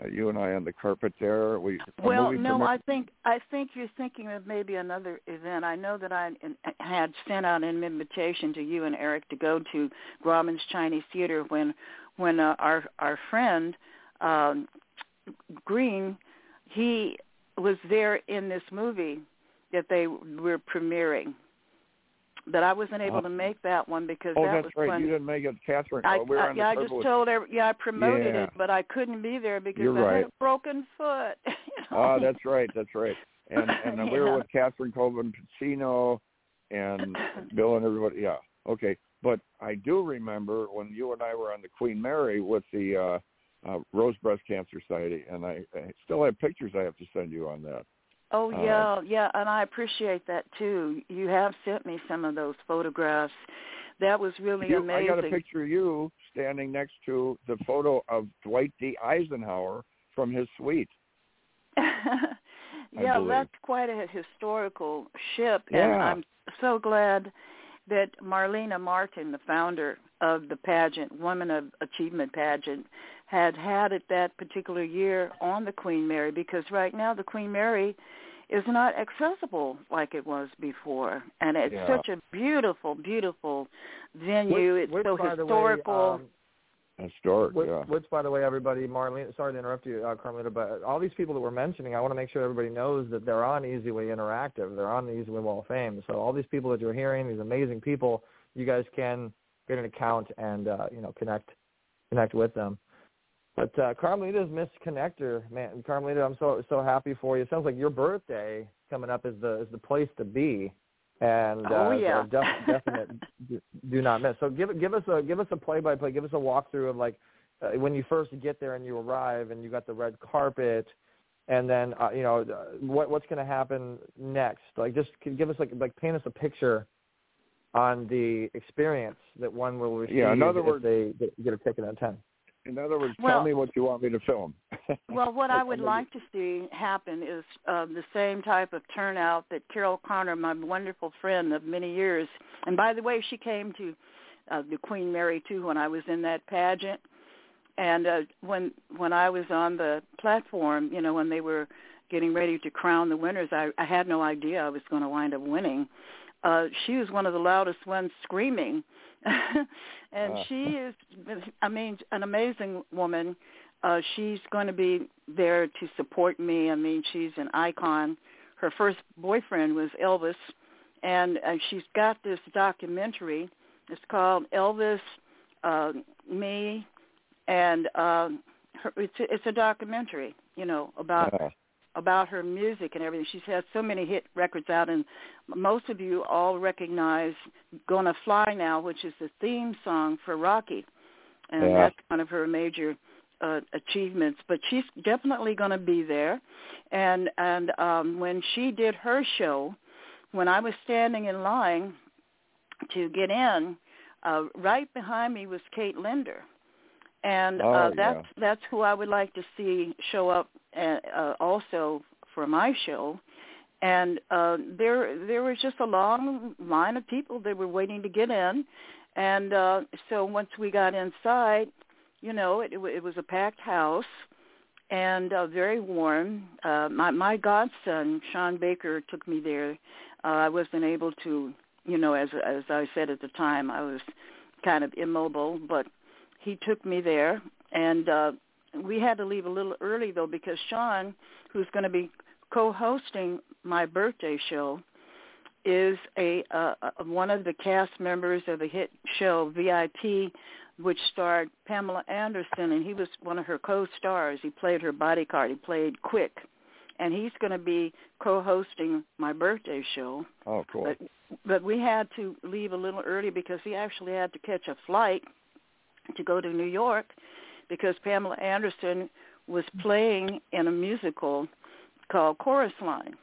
uh, you and I on the carpet there. We Well, no, premiere- I think I think you're thinking of maybe another event. I know that I had sent out an invitation to you and Eric to go to Grauman's Chinese Theater when when uh, our our friend um, Green he was there in this movie that they were premiering. But I wasn't able Oh. to make that one because Oh, that that's was right. when You didn't make it, Catherine. I, oh, we were I, yeah, I just told every, yeah, I promoted Yeah. it, but I couldn't be there because You're I had a broken foot. you know? Ah, that's right. That's right. And and then we were with Catherine Colvin Pacino and Bill and everybody. Yeah. Okay. But I do remember when you and I were on the Queen Mary with the uh, uh, Rose Breast Cancer Society, and I, I still have pictures I have to send you on that. Oh Uh, yeah, yeah, and I appreciate that too. You have sent me some of those photographs. That was really You- amazing. I got a picture of you standing next to the photo of Dwight D. Eisenhower from his suite. yeah, that's quite a historical ship, and I'm so glad that Marlena Martin, the founder of the pageant, Women of Achievement pageant, had had it that particular year on the Queen Mary because right now the Queen Mary is not accessible like it was before, and it's Yeah. such a beautiful, beautiful venue. Which- it's which, so by the way, historical. um, Historic, Which, yeah. which, by the way, everybody, Marlene, sorry to interrupt you, uh, Carmelita, but all these people that we're mentioning, I want to make sure everybody knows that they're on Easyway Interactive. They're on the Easyway Wall of Fame. So all these people that you're hearing, these amazing people, you guys can get an account and uh, you know connect connect with them. But uh, Carmelita's Miss Connector, man, Carmelita, I'm so so happy for you. It sounds like your birthday coming up is the is the place to be, and Oh, uh, yeah. def- definite do, do not miss. So give give us a give us a play by play, give us a walkthrough of like uh, when you first get there and you arrive and you got the red carpet, and then uh, you know uh, what what's going to happen next. Like just give us like like paint us a picture on the experience that one will receive Yeah, in other if words- they get, get a ticket out of ten. In other words, Well- tell me what you want me to film. Well, what I would like to see happen is uh, the same type of turnout that Carol Connors, my wonderful friend of many years, and by the way, she came to uh, the Queen Mary too when I was in that pageant, and uh, when when I was on the platform, you know, when they were getting ready to crown the winners, I, I had no idea I was going to wind up winning. Uh, she was one of the loudest ones screaming and she is, I mean, an amazing woman. Uh, she's going to be there to support me. I mean, she's an icon. Her first boyfriend was Elvis, and uh, she's got this documentary. It's called Elvis, uh, Me, and uh, her, it's a, it's a documentary, you know, about Uh, about her music and everything. She's had so many hit records out, and most of you all recognize "Gonna Fly Now," which is the theme song for Rocky, and Yeah. that's one of her major uh, achievements. But she's definitely going to be there, and and um, when she did her show, when I was standing in line to get in, uh, right behind me was Kate Linder. And Oh, uh, yeah. that's that's who I would like to see show up uh, uh, also for my show. And uh, there there was just a long line of people that were waiting to get in. And uh, so once we got inside, you know, it, it, it was a packed house and uh, very warm. Uh, my my godson Sean Baker took me there. Uh, I wasn't able to, you know, as as I said at the time, I was kind of immobile, but he took me there, and uh, we had to leave a little early though because Sean, who's going to be co-hosting my birthday show, is a uh, uh, one of the cast members of the hit show VIP, which starred Pamela Anderson, and he was one of her co-stars. He played her bodyguard. He played Quick, and he's going to be co-hosting my birthday show. oh, cool. But but we had to leave a little early because he actually had to catch a flight to go to New York because Pamela Anderson was playing in a musical called Chorus Line,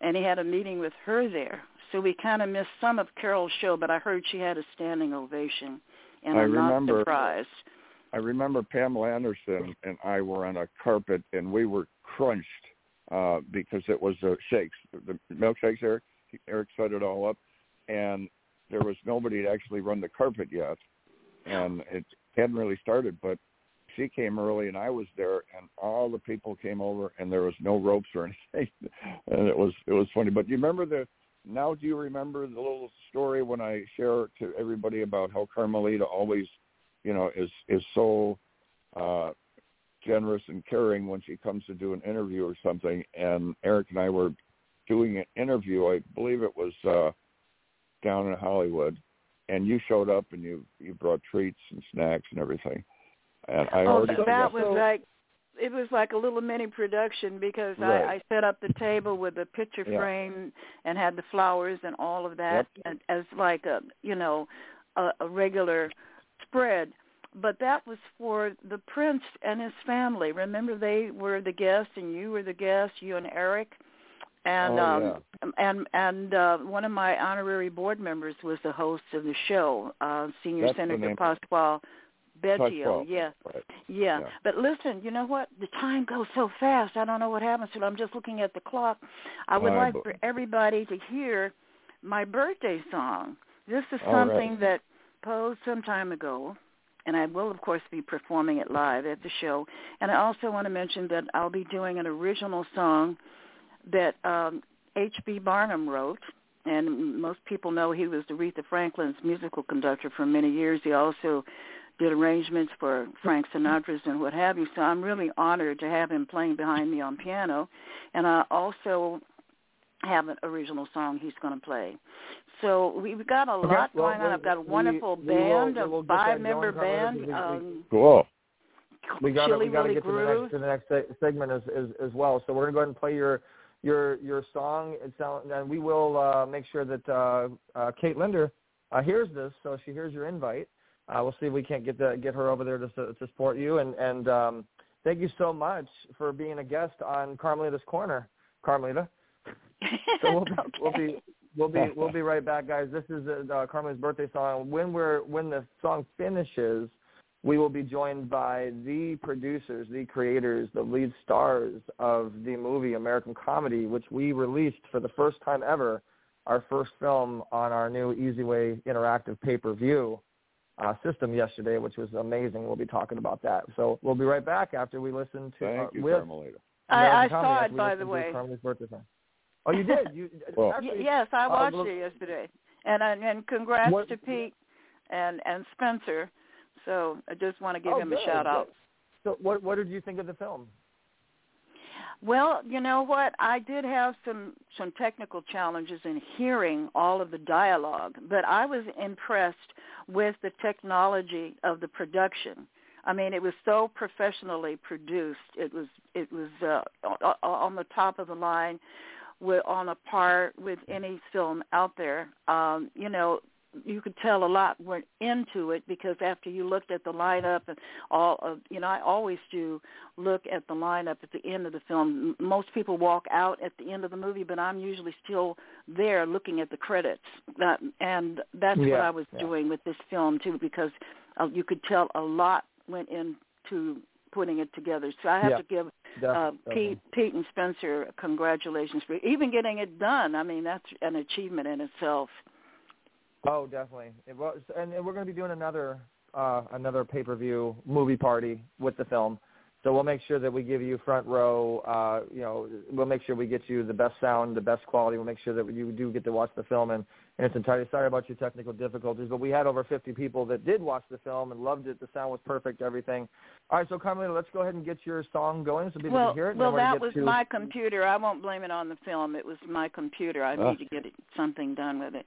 and he had a meeting with her there. So we kind of missed some of Carol's show, but I heard she had a standing ovation, and I I'm remember- not surprised. I remember Pamela Anderson and I were on a carpet and we were crunched uh, because it was uh, shakes, the milkshakes. Eric Eric set it all up, and there was nobody to actually run the carpet yet, and it hadn't really started. But she came early and I was there, and all the people came over, and there was no ropes or anything, and it was it was funny. But you remember the? Now, do you remember the little story when I share to everybody about how Carmelita always you know, is is so uh generous and caring when she comes to do an interview or something. And Eric and I were doing an interview. I believe it was uh down in Hollywood, and you showed up and you you brought treats and snacks and everything. And I oh, already so that forgot- was like it was like a little mini production because Right. I, I set up the table with the picture Yeah. frame and had the flowers and all of that and, as like a you know a, a regular spread. But that was for the prince and his family. Remember, they were the guests, and you were the guest, you and Eric, and Oh, um, and and uh, one of my honorary board members was the host of the show, uh, Senior That's Senator. Pasquale Beggio. Yeah, Right. yeah. Yeah. But listen, you know what? The time goes so fast. I don't know what happens to it. I'm just looking at the clock. I would like for everybody to hear my birthday song. This is All right. something that posed some time ago, and I will, of course, be performing it live at the show. And I also want to mention that I'll be doing an original song that um, H.B. Barnum wrote. And most people know he was Aretha Franklin's musical conductor for many years. He also did arrangements for Frank Sinatra's and what have you. So I'm really honored to have him playing behind me on piano. And I also have an original song he's going to play. So we've got a Okay, lot well, going on. I've got a we- wonderful we will- band, we will a five-member band. we- Um, Cool. we got to we got to get to the next to the next segment as, as as well. So we're gonna go ahead and play your your your song. It sound, and we will uh, make sure that uh, uh, Kate Linder uh, hears this, so she hears your invite. Uh, we'll see if we can't get the, get her over there to to support you. And and um, thank you so much for being a guest on Carmelita's Corner, Carmelita. So we'll be, we'll be we'll be we'll be right back, guys. This is uh, Carmen's birthday song. When we're when the song finishes, we will be joined by the producers, the creators, the lead stars of the movie American Comedy, which we released for the first time ever, our first film on our new Easy Way interactive pay-per-view uh, system yesterday, which was amazing. We'll be talking about that. So we'll be right back after we listen to Thank uh, you, with Carmelita. I, I saw it, by the way. Carmelita's birthday song. Oh, you did. You Well- actually, yes, I uh, watched well- it yesterday. And and congrats What- to Pete and and Spencer. So I just want to give oh, him good, a shout good. out. So what what did you think of the film? Well, you know what? I did have some some technical challenges in hearing all of the dialogue, but I was impressed with the technology of the production. I mean, it was so professionally produced. It was it was uh, on the top of the line, with on a par with any film out there. Um, you know, you could tell a lot went into it because after you looked at the lineup and all of you know I always do look at the lineup at the end of the film. Most people walk out at the end of the movie, but I'm usually still there looking at the credits. And that's yeah, what I was yeah. doing with this film too because uh, you could tell a lot went into putting it together. So I have yeah, to give uh, Pete, Pete and Spencer congratulations for even getting it done. I mean that's an achievement in itself. Oh, definitely. It was, and we're going to be doing another uh, another pay per view movie party with the film. So we'll make sure that we give you front row. Uh, you know, we'll make sure we get you the best sound, the best quality. We'll make sure that you do get to watch the film and in its entirety. Sorry about your technical difficulties, but we had over 50 people that did watch the film and loved it. The sound was perfect, everything. All right, so Carmelita, let's go ahead and get your song going so people well, can hear it. Well, that was to... my computer. I won't blame it on the film. It was my computer. I need to get it, something done with it.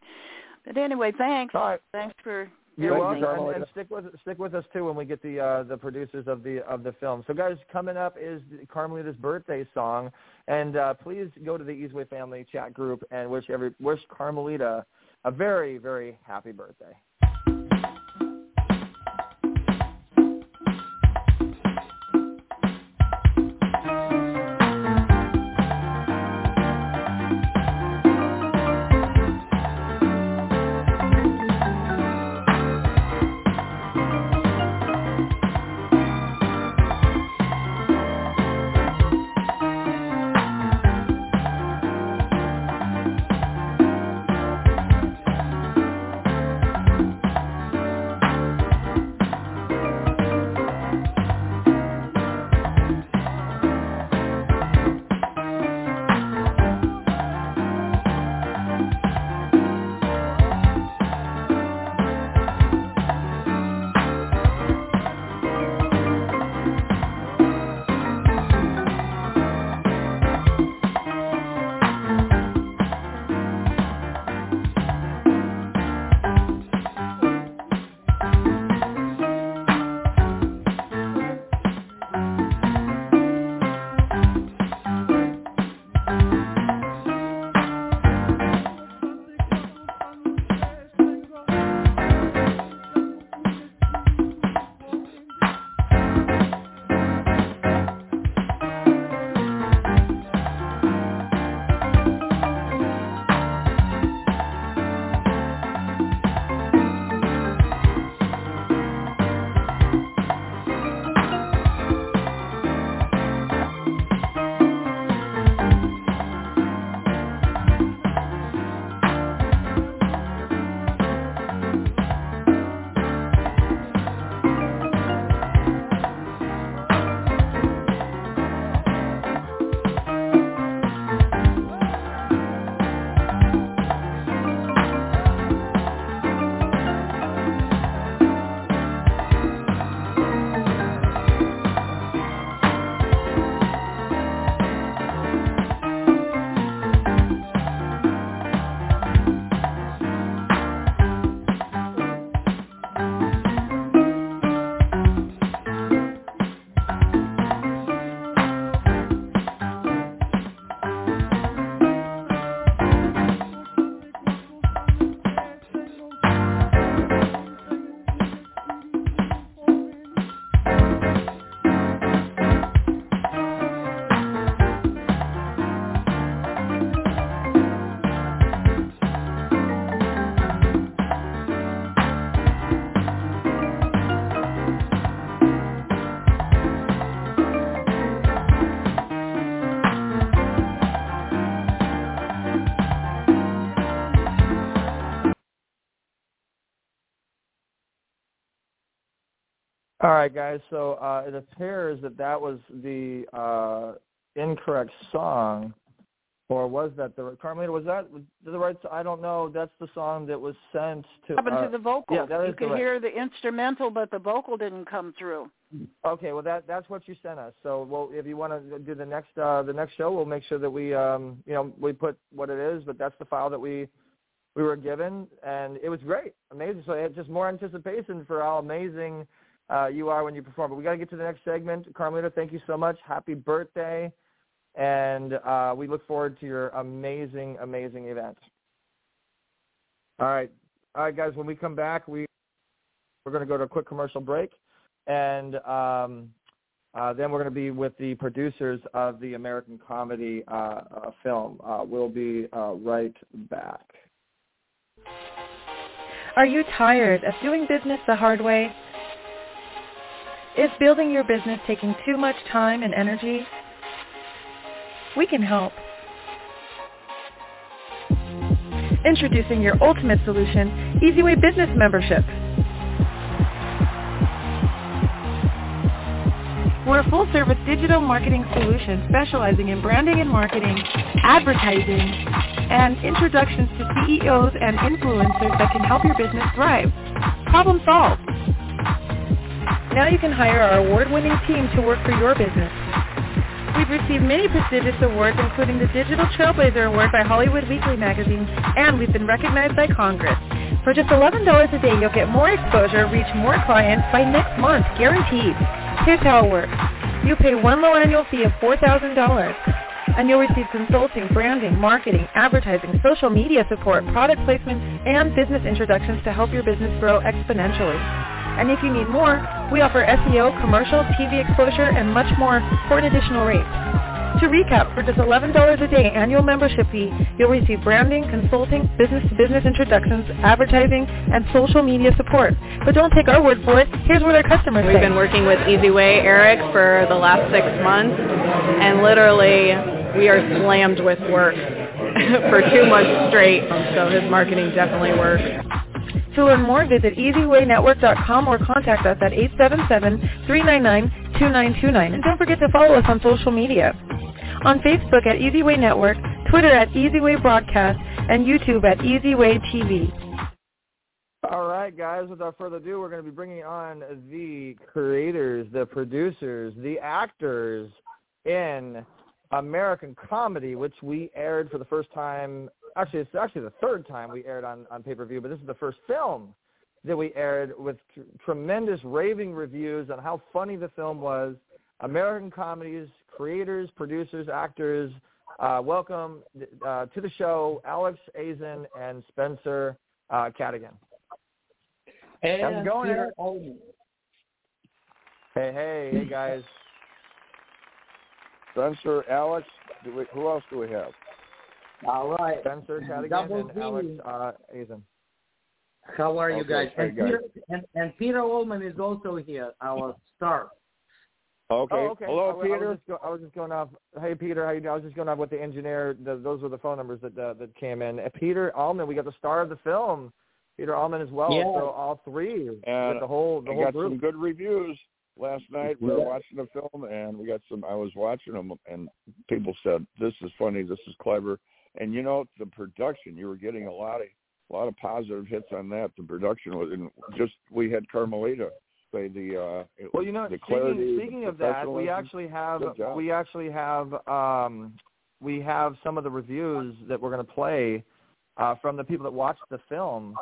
But anyway, thanks. All right. Thanks for you're welcome, and, and stick with stick with us too when we get the uh, the producers of the of the film. So, guys, coming up is Carmelita's birthday song, and uh, please go to the Easyway Family chat group and wish every wish Carmelita a very very happy birthday. Right, guys. So uh, it appears that that was the uh, incorrect song or was that the Carmelita? Was that the right? I don't know. That's the song that was sent to. Happened uh, to the vocal. Yeah, that is you could hear the instrumental, but the vocal didn't come through. Okay, well that that's what you sent us. So, well, if you want to do the next uh, the next show, we'll make sure that we um you know we put what it is, but that's the file that we we were given, and it was great, amazing. So it's just more anticipation for how amazing uh, you are when you perform. But we got to get to the next segment. Carmelita, thank you so much. Happy birthday, and uh, we look forward to your amazing, amazing event. All right, all right, guys. When we come back, we we're going to go to a quick commercial break, and um, uh, then we're going to be with the producers of the American comedy uh, uh, film. Uh, we'll be right back. Are you tired of doing business the hard way? Is building your business taking too much time and energy? We can help. Introducing your ultimate solution, EasyWay Business Membership. We're a full-service digital marketing solution specializing in branding and marketing, advertising, and introductions to CEOs and influencers that can help your business thrive. Problem solved. Now you can hire our award-winning team to work for your business. We've received many prestigious awards, including the Digital Trailblazer Award by Hollywood Weekly magazine, and we've been recognized by Congress. For just $11 a day, you'll get more exposure, reach more clients by next month, guaranteed. Here's how it works. You pay one low annual fee of $4,000, and you'll receive consulting, branding, marketing, advertising, social media support, product placement, and business introductions to help your business grow exponentially. And if you need more, we offer SEO, commercial, TV exposure, and much more for an additional rate. To recap, for just $11 a day annual membership fee, you'll receive branding, consulting, business-to-business introductions, advertising, and social media support. But don't take our word for it. Here's what our customers We've say. been working with EasyWay Eric for the last six months, and literally we are slammed with work for two months straight. So his marketing definitely works. To learn more, visit easywaynetwork.com or contact us at 877-399-2929. And don't forget to follow us on social media. On Facebook at Easyway Network, Twitter at Easyway Broadcast, and YouTube at Easyway TV. All right, guys. Without further ado, we're going to be bringing on the creators, the producers, the actors in American Comedy, which we aired for the first time. Actually, it's actually the third time we aired on, on pay-per-view, but this is the first film that we aired with tr- tremendous raving reviews on how funny the film was. American comedies creators, producers, actors, uh, welcome uh, to the show, Alex Ayzin and Spencer uh, Cadigan. And How's it going, Peter Eric? Hey, hey, hey, guys. Spencer, Alex, do we, who else do we have? All right. Spencer Cadigan Double and Alex D. uh, Ayzin. How are you guys? And guys. Peter, and, and Peter Allman is also here, our star. Okay. Oh, okay. Hello, I, I Peter. was, go, I was just going off. Hey, Peter, how you doing? I was just going off with the engineer. The, those were the phone numbers that uh, that came in. Uh, Peter Allman, we got the star of the film. Peter Allman as well. Yeah. So all three, And with the whole the I whole got group. some good reviews last night. We were Yeah. watching the film, and we got some. I was watching them, and people said, "This is funny. This is clever." And you know, the production. You were getting a lot of a lot of positive hits on that. The production was, and just we had Carmelita say the. uh it Well, you know, the speaking, clarity, speaking the of that, we actually have we actually have um, we have some of the reviews that we're going to play uh, from the people that watched the film.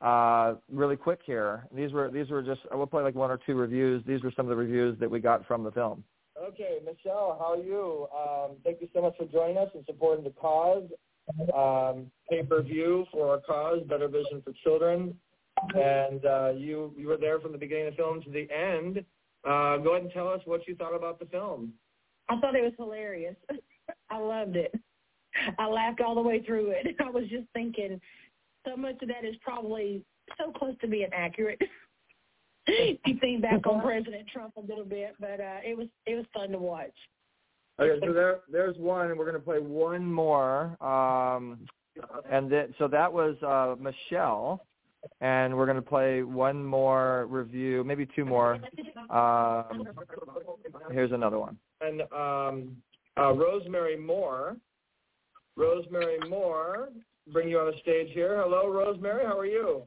Uh, really quick here. These were these were just we'll play like one or two reviews. These were some of the reviews that we got from the film. Okay, Michelle, how are you? Um, thank you so much for joining us and supporting the cause. Um, pay per view for our cause, Better Vision for Children, and uh, you you were there from the beginning of the film to the end. Uh, go ahead and tell us what you thought about the film. I thought it was hilarious. I loved it. I laughed all the way through it. I was just thinking so much of that is probably so close to being accurate. you think back on President Trump a little bit, but uh it was it was fun to watch. Okay, so there there's one, and we're going to play one more. Um, and that so that was uh, Michelle, and we're going to play one more review, maybe two more. Um, here's another one. And um, uh, Rosemary Moore, Rosemary Moore. Bring you on the stage here. Hello, Rosemary. How are you?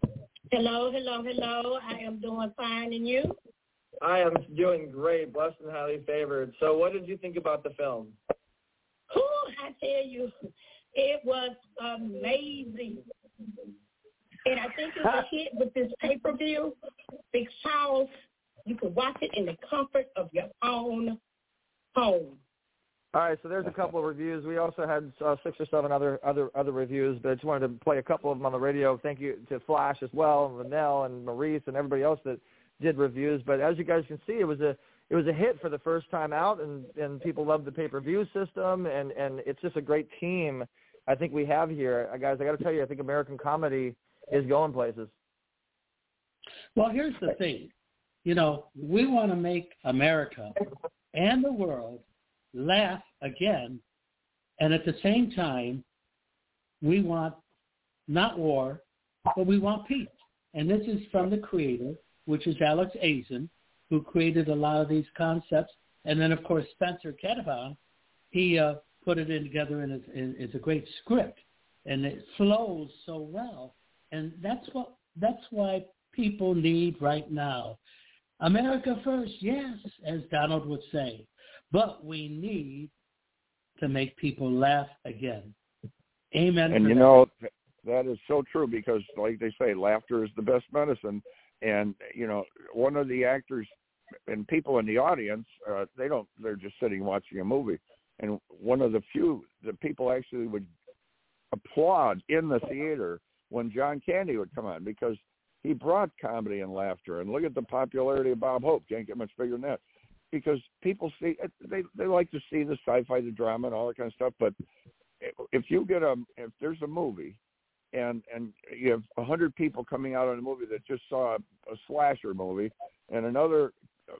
Hello, hello, hello. I am doing fine, and you? I am doing great, blessed and highly favored. So, what did you think about the film? Oh, I tell you, it was amazing. And I think it's a hit with this pay-per-view because you can watch it in the comfort of your own home. All right, so there's a couple of reviews. We also had uh, six or seven other other other reviews, but I just wanted to play a couple of them on the radio. Thank you to Flash as well, and Linnell and Maurice and everybody else that did reviews. But as you guys can see, it was a it was a hit for the first time out, and and people love the pay per view system, and and it's just a great team. I think we have here, uh, guys. I got to tell you, I think American comedy is going places. Well, here's the thing. You know, we want to make America and the world laugh again, and at the same time, we want not war, but we want peace. And this is from the creator, which is Alex Ayzin, who created a lot of these concepts. And then, of course, Spencer Kettebaum, he uh, put it in together, and it's, it's a great script, and it flows so well. And that's what that's why people need right now. America first, yes, as Donald would say. But we need to make people laugh again. Amen. And you that. know that is so true because, like they say, laughter is the best medicine. And you know, one of the actors and people in the audience, uh, they don't. They're just sitting watching a movie. And one of the few the people actually would applaud in the theater when John Candy would come on because he brought comedy and laughter. And look at the popularity of Bob Hope. Can't get much bigger than that because people see uh, they they like to see the sci-fi, the drama, and all that kind of stuff. But if you get a if there's a movie and and you have a hundred people coming out on a movie that just saw a, a slasher movie and another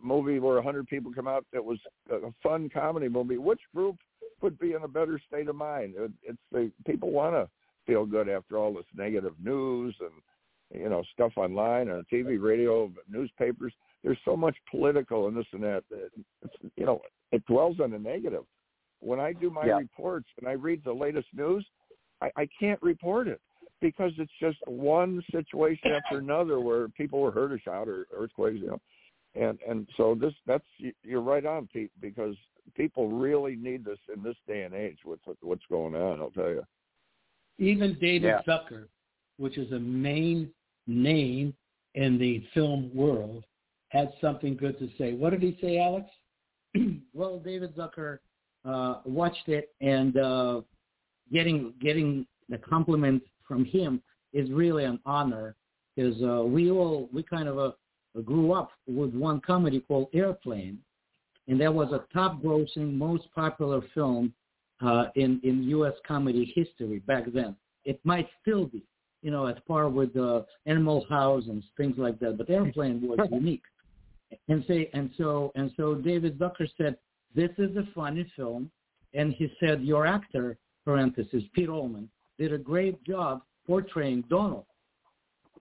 movie where a hundred people come out that was a fun comedy movie, which group would be in a better state of mind? It, it's the people want to feel good after all this negative news and you know stuff online and TV, radio, newspapers there's so much political and this and that. It's, you know, it dwells on the negative. When I do my yeah. reports and I read the latest news, I, I can't report it because it's just one situation after another where people were hurt or shot or earthquakes, you know. And and so this that's you're right on, Pete, because people really need this in this day and age with what's going on. I'll tell you. Even David yeah. Zucker, which is a main name in the film world, had something good to say. What did he say, Alex? well, David Zucker uh, watched it, and uh, getting getting the compliment from him is really an honor because uh, we all we kind of uh, grew up with one comedy called Airplane, and that was a top-grossing, most popular film uh, in in U.S. comedy history back then. It might still be, you know, at par with uh, Animal House and things like that. But Airplane was unique and say and so and so David Zucker said this is a funny film, and he said your actor parenthesis Pete Allman did a great job portraying Donald.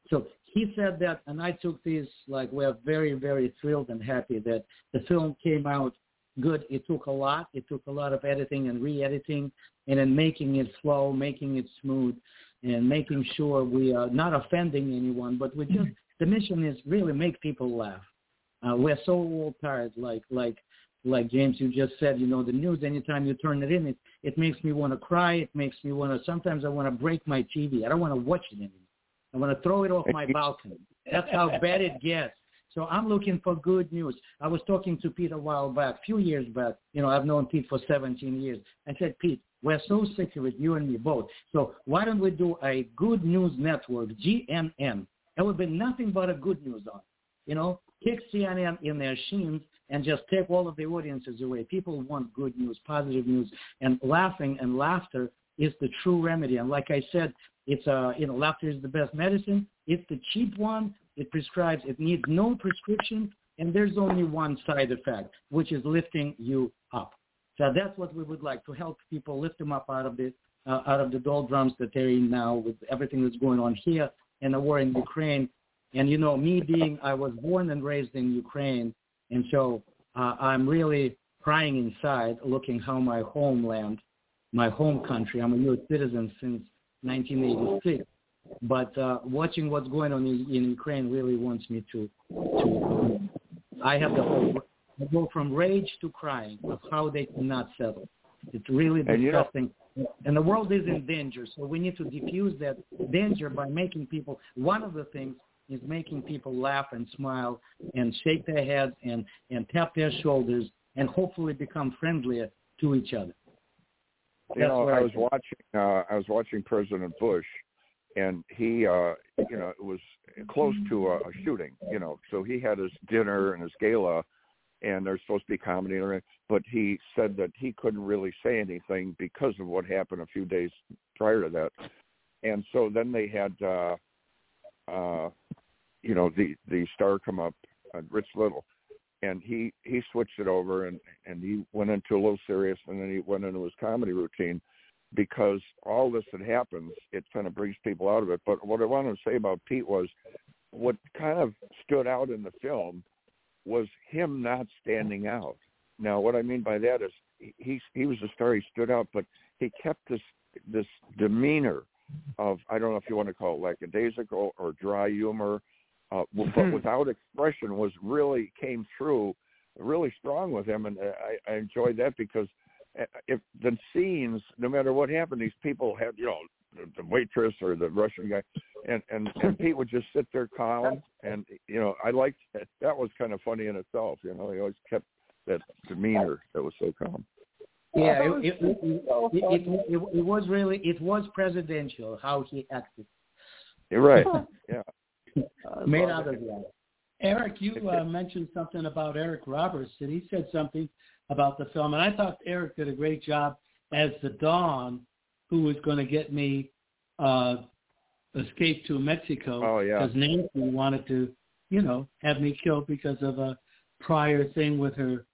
So he said that, and I took this like we're very very thrilled and happy that the film came out good. It took a lot. It took a lot of editing and re-editing, and then making it flow, making it smooth, and making sure we are not offending anyone, but we just the mission is really make people laugh. Uh, we're so all tired, like like like James, you just said. You know, the news. Anytime you turn it in, it it makes me want to cry. It makes me want to. Sometimes I want to break my TV. I don't want to watch it anymore. I want to throw it off my balcony. That's how bad it gets. So I'm looking for good news. I was talking to Pete a while back, a few years back. You know, I've known Pete for 17 years. I said, Pete, we're so sick of it, you and me both. So why don't we do a good news network, GNN? There would be nothing but a good news on. You know, kick CNN in their shins and just take all of the audiences away. People want good news, positive news, and laughing and laughter is the true remedy. And like I said, it's uh, you know, laughter is the best medicine. It's the cheap one. It prescribes. It needs no prescription, and there's only one side effect, which is lifting you up. So that's what we would like to help people lift them up out of the uh, out of the doldrums that they're in now with everything that's going on here and the war in Ukraine and you know, me being I was born and raised in Ukraine, and so uh, I'm really crying inside, looking how my homeland, my home country. I'm a U.S. citizen since 1986. But uh, watching what's going on in, in Ukraine really wants me to, to. I have the whole. I go from rage to crying of how they cannot settle. It's really And disgusting. and the world is in danger, so we need to diffuse that danger by making people. One of the things is making people laugh and smile and shake their heads and and tap their shoulders and hopefully become friendlier to each other. You That's know, I I was think. watching. Uh, I was watching President Bush, and he, uh, you know, it was close to a, a shooting. You know, so he had his dinner and his gala, and there's supposed to be comedy, but he said that he couldn't really say anything because of what happened a few days prior to that. And so then they had, uh, uh, you know, the the star come up, uh, Rich Little, and he he switched it over and and he went into a little serious and then he went into his comedy routine because all this that happens it kind of brings people out of it. But what i wanted to say about pete was what kind of stood out in the film was him not standing out. Now what i mean by that is he he, was a star he stood out but he kept this this demeanor of i don't know if you want to call it lackadaisical or dry humor uh, but without expression was really came through really strong with him, and I, I enjoyed that because uh, if the scenes, no matter what happened, these people had you know the, the waitress or the Russian guy, and and and Pete would just sit there calm, and you know I liked that. That was kind of funny in itself. You know, he always kept that demeanor that was so calm. Yeah, it, it, it, it, it, it, it was really it was presidential how he acted. You're right. Yeah. Made out of that. Eric, you uh, mentioned something about Eric Roberts, and he said something about the film, and I thought Eric did a great job as the Don, who was going to get me uh, escape to Mexico. Oh, yeah. Because Nancy wanted to, you know, have me killed because of a prior thing with her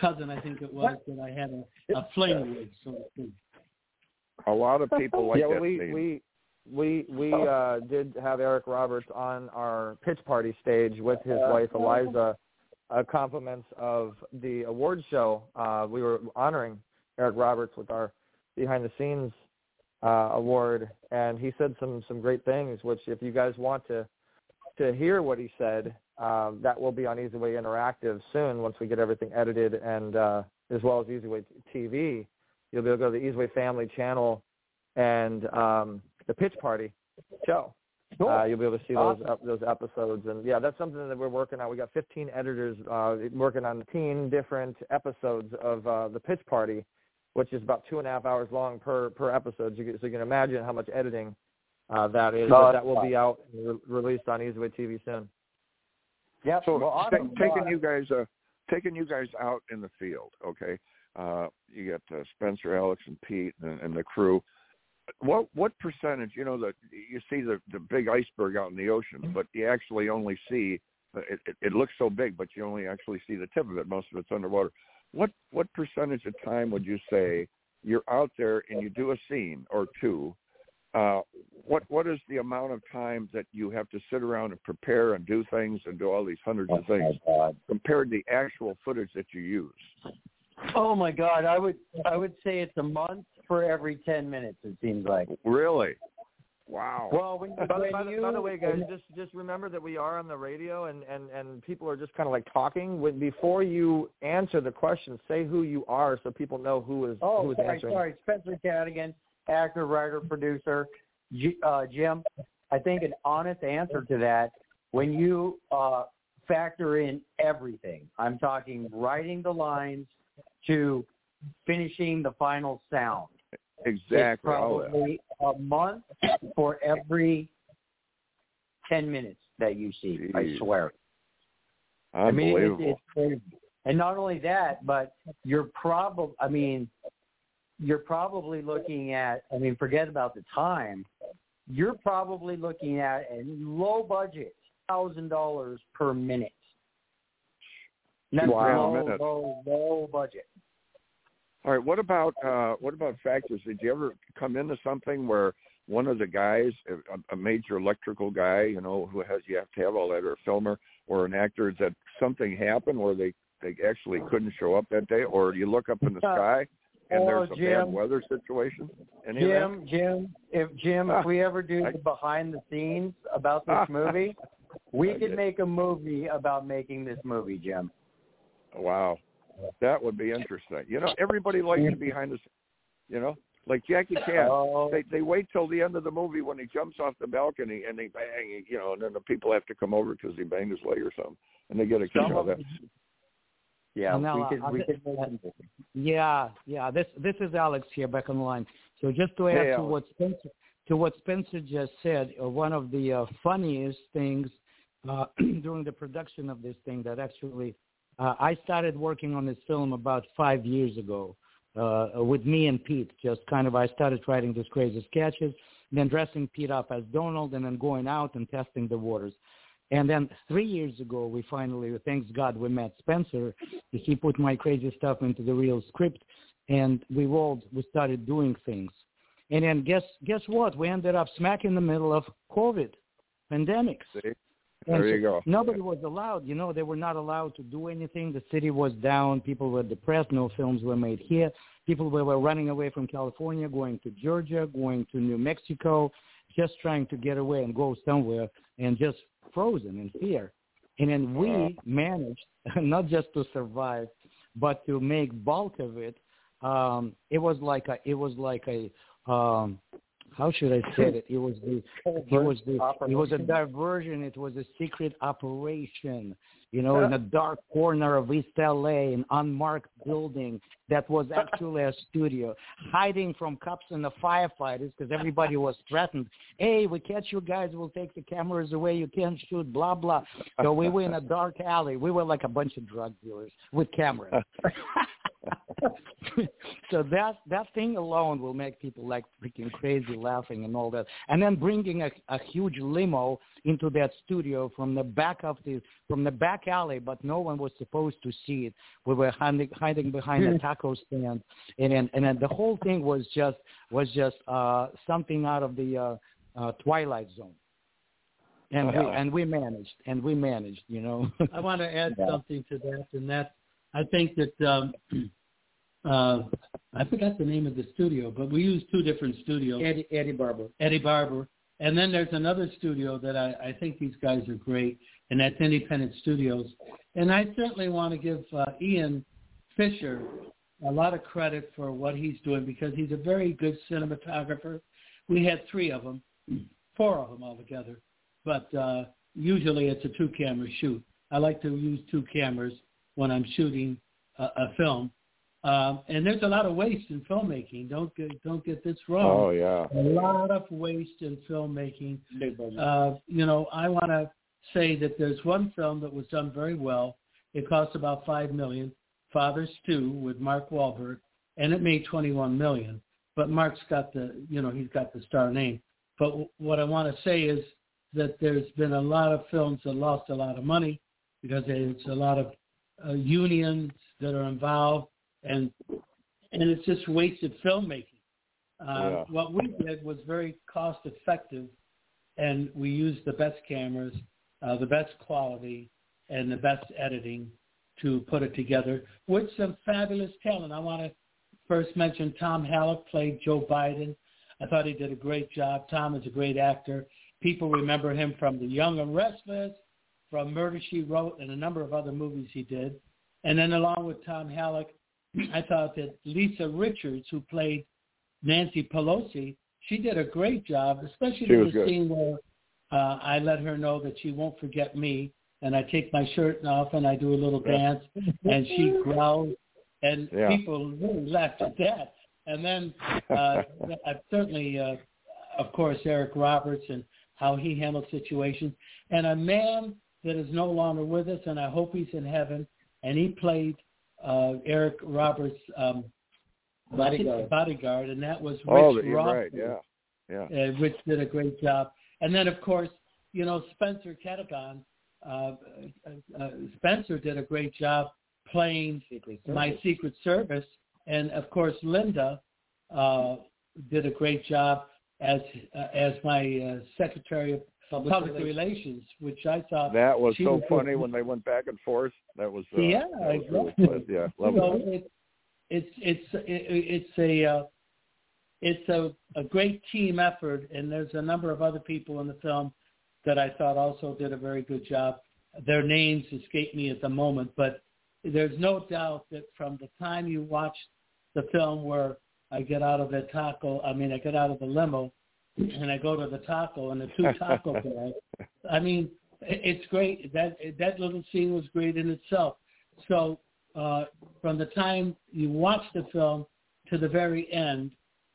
cousin, I think it was, that I had a, a fling with, so to speak. A lot of people like yeah, well, that we scene. we we we uh, did have Eric Roberts on our pitch party stage with his wife Eliza. Uh, compliments of the award show. Uh, we were honoring Eric Roberts with our behind the scenes uh, award, and he said some some great things. Which, if you guys want to to hear what he said, uh, that will be on eZWay Interactive soon once we get everything edited, and uh, as well as eZWay TV. You'll be able to go to the eZWay Family channel and um, the pitch party show. Uh, you'll be able to see those ep- those episodes, and yeah, that's something that we're working on. We got 15 editors uh, working on 15 different episodes of uh, the pitch party, which is about two and a half hours long per per episode. You so you can imagine how much editing uh, that is. No, but that will fine. be out and re- released on eZWay TV soon. Yeah. So well, ta- awesome. taking you guys uh taking you guys out in the field, okay? Uh you got uh, Spencer, Alex and Pete and, and the crew. What what percentage, you know, the you see the the big iceberg out in the ocean, but you actually only see it, it it looks so big, but you only actually see the tip of it. Most of it's underwater. What what percentage of time would you say you're out there and you do a scene or two uh, what what is the amount of time that you have to sit around and prepare and do things and do all these hundreds of things compared to the actual footage that you use? Oh my God, I would I would say it's a month for every ten minutes. It seems like. Really? Wow. Well, when, By, the- when by, the- you by the way, guys, just just remember that we are on the radio, and and and people are just kind of like talking. When, before you answer the question, say who you are, so people know who is Oh, who is sorry, answering. sorry. Spencer Cadigan, actor, writer, producer. G- uh, Jim, I think an honest answer to that, when you uh, factor in everything, I'm talking writing the lines to finishing the final sound. Exactly. It's probably a month for every 10 minutes that you see, I swear. I mean, it's, it's crazy. And not only that, but you're probably, I mean, you're probably looking at, I mean, forget about the time. You're probably looking at a low budget, $1,000 per minute. That's Wow. low, low, low budget. All right. What about uh, what about factors? Did you ever come into something where one of the guys, a, a major electrical guy, you know, who has you have to have all that, or a filmer, or an actor, that something happened where they they actually couldn't show up that day, or you look up in the uh, sky and Oh, there's a Jim. bad weather situation. Any? Jim, Jim, if Jim, if ah, we ever do the behind the scenes about this ah, movie, we could make a movie about making this movie, Jim. Wow, that would be interesting. You know, everybody likes to behind the, s- you know, like Jackie Chan. Oh. They they wait till the end of the movie when he jumps off the balcony and they bang, you know, and then the people have to come over because he banged his leg or something, and they get a kick Some out of of that. Yeah, Now, we could uh, we uh, could make. Yeah, yeah. This this is Alex here back online. So just to add Hey, to Alex. what Spencer to what Spencer just said, uh, one of the uh, funniest things uh, during the production of this thing that actually uh, I started working on this film about five years ago uh, with me and Pete. Just kind of I started writing these crazy sketches, then dressing Pete up as Donald, and then going out and testing the waters. And then three years ago, we finally, thanks God, we met Spencer. He put my crazy stuff into the real script, and we rolled. We started doing things. And then guess guess what? We ended up smack in the middle of COVID, pandemics. There you go. Nobody was allowed. You know, they were not allowed to do anything. The city was down. People were depressed. No films were made here. People were, were running away from California, going to Georgia, going to New Mexico, just trying to get away and go somewhere, and just frozen in fear. And then we managed not just to survive, but to make bulk of it. Um, it was like a, it was like a, um, how should I say it? It was the, it was the, it was a diversion. It was a secret operation. You know, in a dark corner of East LA, an unmarked building that was actually a studio, hiding from cops and the firefighters because everybody was threatened. Hey, we catch you guys, we'll take the cameras away. You can't shoot. Blah blah. So we were in a dark alley. We were like a bunch of drug dealers with cameras. so that that thing alone will make people like freaking crazy laughing and all that and then bringing a, a huge limo into that studio from the back of the from the back alley but no one was supposed to see it. We were hiding hiding behind a taco stand and then and then the whole thing was just was just uh something out of the uh, uh twilight zone. And we Wow. and we managed and we managed you know. I want to add Yeah. something to that, and that I think that um, uh, I forgot the name of the studio, but we use two different studios. Eddie Eddie Barber. Eddie Barber, and then there's another studio that I, I think these guys are great, and that's Independent Studios. And I certainly want to give uh, Ian Fisher a lot of credit for what he's doing because he's a very good cinematographer. We had three of them, four of them altogether, but uh, usually it's a two-camera shoot. I like to use two cameras when I'm shooting a, a film. Um, and there's a lot of waste in filmmaking. Don't get don't get this wrong. Oh yeah. A lot of waste in filmmaking. Uh, you know, I want to say that there's one film that was done very well. It cost about five million. Father Stu with Mark Wahlberg, and it made 21 million. But Mark's got the, you know, he's got the star name. But w- what I want to say is that there's been a lot of films that lost a lot of money because there's a lot of uh, unions that are involved, and and it's just wasted filmmaking. Uh, Yeah. What we did was very cost effective, and we used the best cameras, uh, the best quality, and the best editing to put it together with some fabulous talent. I want to first mention Tom Hallick played Joe Biden. I thought he did a great job. Tom is a great actor. People remember him from The Young and Restless, from Murder She Wrote, and a number of other movies he did. And then along with Tom Hallick, I thought that Lisa Richards, who played Nancy Pelosi, she did a great job, especially in the good. scene where uh, I let her know that she won't forget me, and I take my shirt off and I do a little Yeah. dance, and she growls, and Yeah. people really laughed at that. And then uh, I certainly, uh, of course, Eric Roberts and how he handled situations, and a man that is no longer with us, and I hope he's in heaven, and he played uh, Eric Roberts' um, Bodyguard. bodyguard, and that was Rich Oh, you're right. Yeah. Yeah. uh, which did a great job. And then, of course, you know, Spencer Cadogan, uh, uh, uh, Spencer did a great job playing my Secret Service. And, of course, Linda uh, did a great job as uh, as my uh, Secretary of Public Public, Relations. Relations, which I thought That was so was- funny when they went back and forth. That was uh, Yeah, that was really exactly. good. Yeah, you love know, it, it's it's it's a uh, it's a, a great team effort, and there's a number of other people in the film that I thought also did a very good job. Their names escape me at the moment, but there's no doubt that from the time you watch the film where I get out of the taco, I mean, I get out of the limo and I go to the taco and the two taco bags. I mean, it's great. That that little scene was great in itself. So uh, from the time you watch the film to the very end,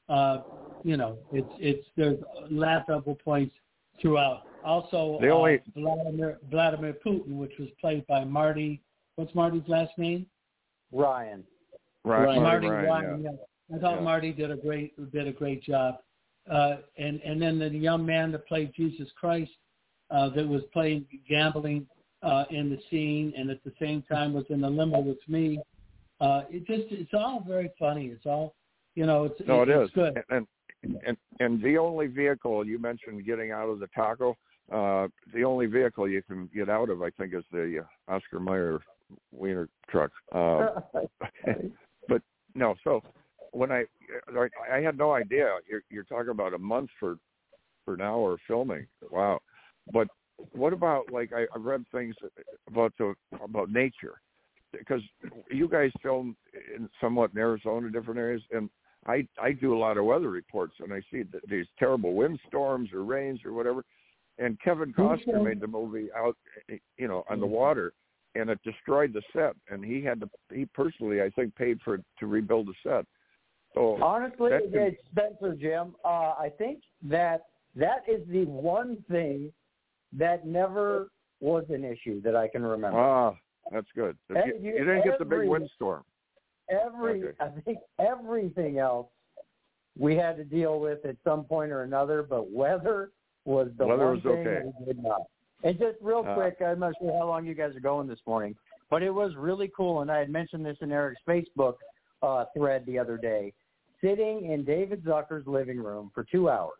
uh, you know, it's it's there's laughable points throughout. Also, the only... uh, Vladimir Vladimir Putin, which was played by Marty. What's Marty's last name? Ryan. Ryan. Marty Ryan, Ryan. yeah. yeah. I thought Yeah. Marty did a great did a great job. Uh, and and then the young man that played Jesus Christ, uh, that was playing gambling uh, in the scene, and at the same time was in the limo with me. Uh, it just it's all very funny. It's all you know. It's No, it it's is. good. And, and and the only vehicle you mentioned getting out of the taco, uh, the only vehicle you can get out of, I think, is the uh, Oscar Mayer wiener truck. Uh, but no, so when I I had no idea you're you're talking about a month for for an hour filming. Wow. But what about like I, I've read things about the about nature because you guys film in somewhat in Arizona, different areas, and I I do a lot of weather reports and I see that these terrible windstorms or rains or whatever. And Kevin Costner made the movie out, you know, on the water, and it destroyed the set. And he had to, he personally, I think, paid for to rebuild the set. So Honestly, can- Spencer, Jim. Uh, I think that that is the one thing that never was an issue that I can remember. ah, that's good. You, you didn't get the big every- windstorm. Every, Okay. I think everything else we had to deal with at some point or another, but weather was the Weather one was thing okay. we did not. And just real Uh, quick, I'm not sure how long you guys are going this morning, but it was really cool, and I had mentioned this in Eric's Facebook uh, thread the other day. Sitting in David Zucker's living room for two hours.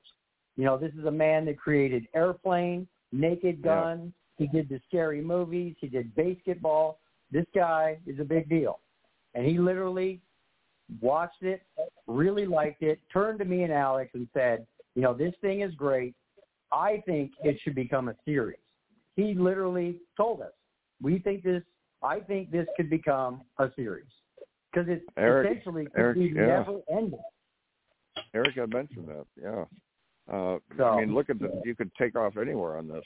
You know, this is a man that created Airplane, Naked Yeah. He did the scary movies. He did BASEketball. This guy is a big deal. And he literally watched it, really liked it, turned to me and Alex and said, you know, this thing is great. I think it should become a series. He literally told us, we think this, I think this could become a series. Because it's Eric- essentially could Eric, yeah. never ending. Eric had mentioned that. Yeah. Uh, So- I mean, look at the. You could take off anywhere on this.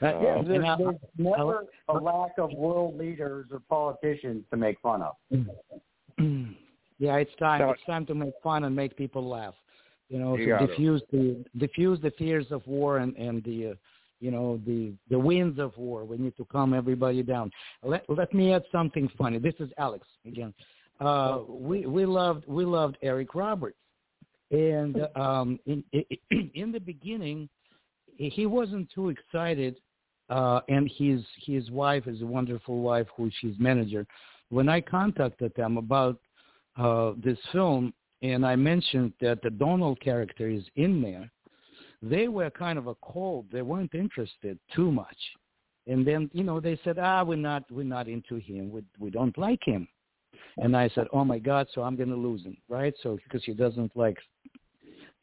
Yeah, Uh, there's, and I- there's never a lack of world leaders or politicians to make fun of. yeah, it's time. So- it's time to make fun and make people laugh. You know, You to got it. diffuse the diffuse the fears of war and and the, uh, you know, the the winds of war. We need to calm everybody down. Let let me add something funny. This is Alex again. Uh, we we loved we loved Eric Roberts, and um, in in the beginning, he wasn't too excited. Uh, and his his wife is a wonderful wife who she's manager. When I contacted them about uh, this film, and I mentioned that the Donald character is in there, they were kind of a cold. They weren't interested too much. And then you know they said, ah, we're not we're not into him. We we don't like him. And I said, oh my God, so I'm going to lose him, right? So because he doesn't like.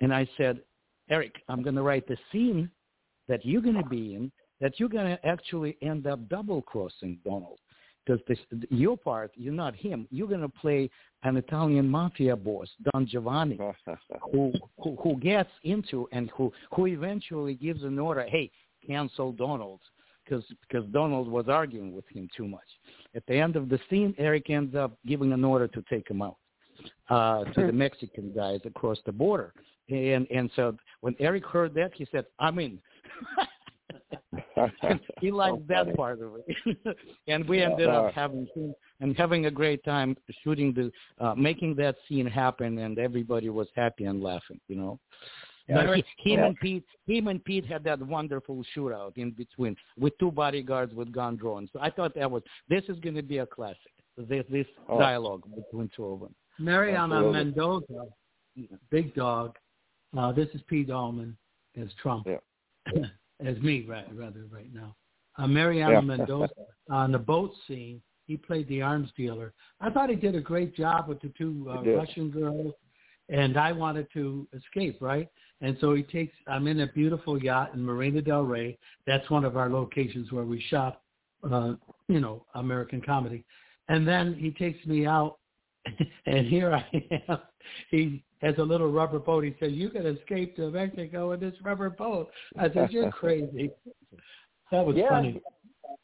And I said, Eric, I'm going to write the scene that you're going to be in that you're going to actually end up double crossing Donald because this, your part, you're not him. You're going to play an Italian mafia boss, Don Giovanni, who, who who gets into and who who eventually gives an order, hey, cancel Donald, because because Donald was arguing with him too much. At the end of the scene, Eric ends up giving an order to take him out uh, to the Mexican guys across the border. And and so when Eric heard that, he said, "I'm in." he liked that part of it, and we ended up having and having a great time shooting the, uh, making that scene happen, and everybody was happy and laughing. You know. Yeah. But he, him Yeah. and Pete, him and Pete had that wonderful shootout in between with two bodyguards with gun drawn. So I thought that was this is going to be a classic. This this Oh. dialogue between two of them. Mariano Absolutely. Mendoza, Big Dog. Uh, this is Pete Allman as Trump, as me, right, rather, right now. Uh, Mariano Yeah. Mendoza on the boat scene he played the arms dealer. I thought he did a great job with the two uh, Russian girls, and I wanted to escape, right? And so he takes. I'm in a beautiful yacht in Marina Del Rey. That's one of our locations where we shot, uh, you know, American comedy. And then he takes me out, and here I am. He has a little rubber boat. He says, "You can escape to Mexico in this rubber boat." I said, "You're crazy." That was yeah, funny.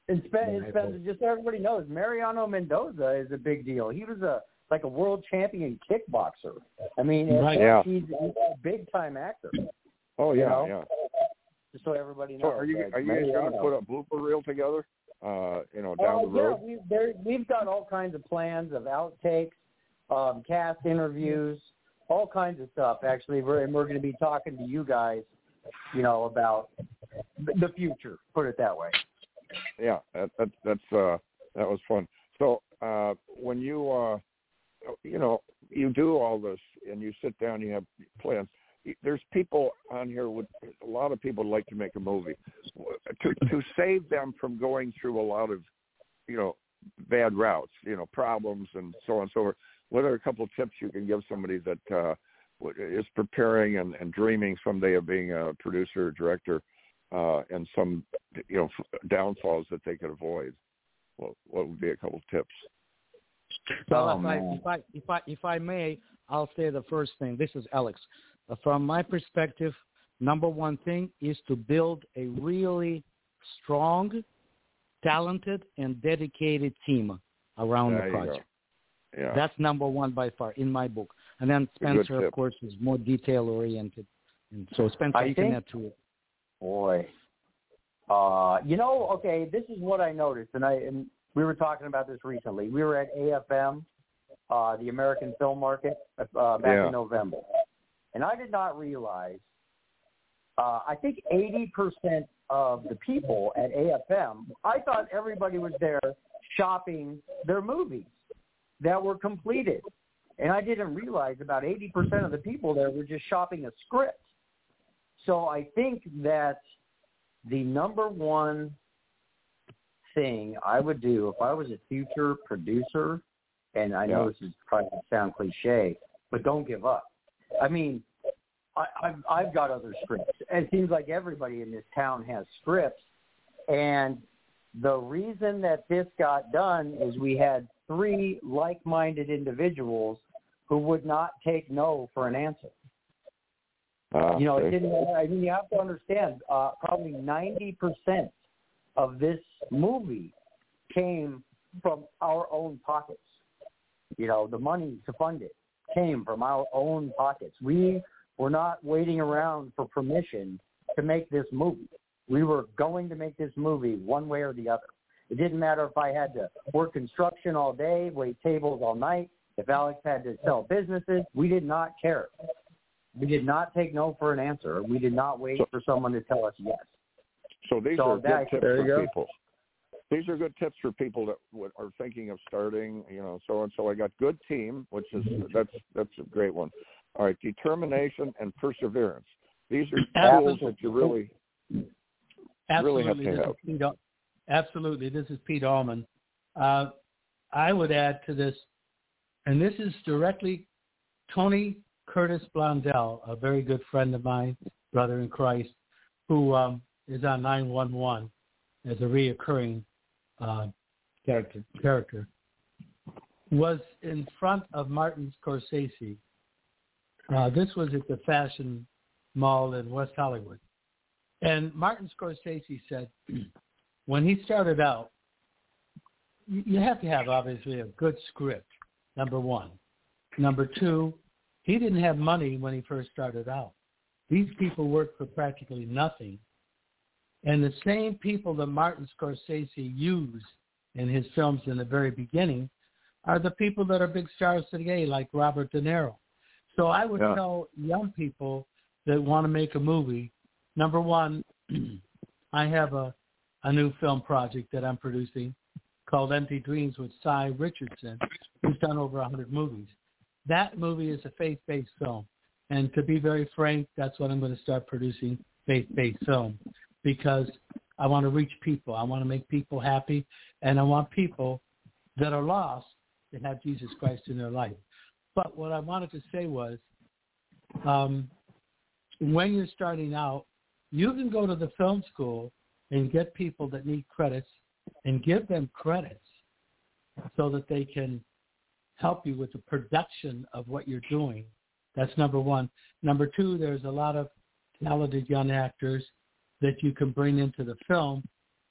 And Spen, and Spen, just so everybody knows, Mariano Mendoza is a big deal. He was a like a world champion kickboxer. I mean, Right. Yeah. he's, he's a big time actor. Oh You yeah, know? yeah. Just so everybody knows. So are you are you guys going to put a blooper reel together? Uh, you know, down Uh, the road. Yeah, we've there, we've got all kinds of plans of outtakes, um, cast interviews, all kinds of stuff. Actually, we're and we're going to be talking to you guys, you know, about the future. Put it that way. yeah, that, that that's uh that was fun. So uh when you uh you know you do all this and you sit down, you have plans. There's people on here with a lot of people like to make a movie to to save them from going through a lot of you know bad routes, you know problems and so on and so forth. What are a couple of tips you can give somebody that uh is preparing and, and dreaming someday of being a producer or director uh, and some you know downfalls that they could avoid. What what would be a couple of tips? Well, Oh, if, I, if I if I if I may, I'll say the first thing. This is Alex. Uh, from my perspective, number one thing is to build a really strong, talented, and dedicated team around There the project. Yeah, That's number one by far in my book. And then Spencer, of course, is more detail oriented. And so Spencer, I you can think- add to it. Boy. Uh, you know, okay, this is what I noticed, and I and we were talking about this recently. We were at AFM, uh, the American Film Market, uh, back Yeah. in November, and I did not realize. Uh, I think 80% of the people at AFM, I thought everybody was there shopping their movies that were completed. And I didn't realize about 80% of the people there were just shopping a script. So I think that the number one thing I would do if I was a future producer, and I know this is probably going to sound cliche, but don't give up. I mean, I, I've, I've got other scripts. It seems like everybody in this town has scripts. And the reason that this got done is we had three like-minded individuals who would not take no for an answer. Uh, You know, it didn't. I mean, you have to understand. Uh, probably ninety percent of this movie came from our own pockets. You know, the money to fund it came from our own pockets. We were not waiting around for permission to make this movie. We were going to make this movie one way or the other. It didn't matter if I had to work construction all day, wait tables all night. If Alex had to sell businesses, we did not care. We did not take no for an answer. We did not wait So- for someone to tell us yes. So these So are good tips for go. people. These are good tips for people that are thinking of starting, you know, so and so. I got good team, which is that's that's a great one. All right, determination and perseverance. These are tools Absolutely. that you really Absolutely. really have to this have. Is Pete, Al- absolutely. This is Pete Allman. Uh, I would add to this, and this is directly Tony Curtis Blondell, a very good friend of mine, brother in Christ, who um, is on 911 as a reoccurring uh, character, character, was in front of Martin Scorsese. Uh, this was at the Fashion Mall in West Hollywood. And Martin Scorsese said, when he started out, you you have to have obviously a good script, number one. Number two, he didn't have money when he first started out. These people worked for practically nothing. And the same people that Martin Scorsese used in his films in the very beginning are the people that are big stars today, like Robert De Niro. So I would Yeah. tell young people that want to make a movie, number one, I have a, a new film project that I'm producing called Empty Dreams with Sy Richardson, who's done over 100 movies. That movie is a faith-based film. And to be very frank, that's what I'm going to start producing, faith-based film, because I want to reach people. I want to make people happy, and I want people that are lost to have Jesus Christ in their life. But what I wanted to say was, um, when you're starting out, you can go to the film school and get people that need credits and give them credits so that they can help you with the production of what you're doing. That's number one. Number two, there's a lot of talented young actors that you can bring into the film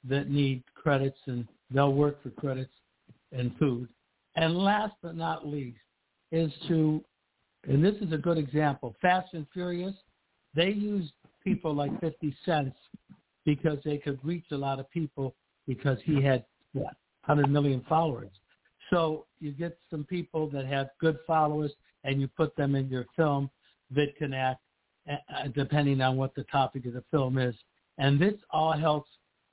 that need credits and they'll work for credits and food. And last but not least is to, and this is a good example, Fast and Furious, they used people like 50 Cent because they could reach a lot of people because he had what, 100 million followers. So you get some people that have good followers and you put them in your film that act uh, depending on what the topic of the film is. And this all helps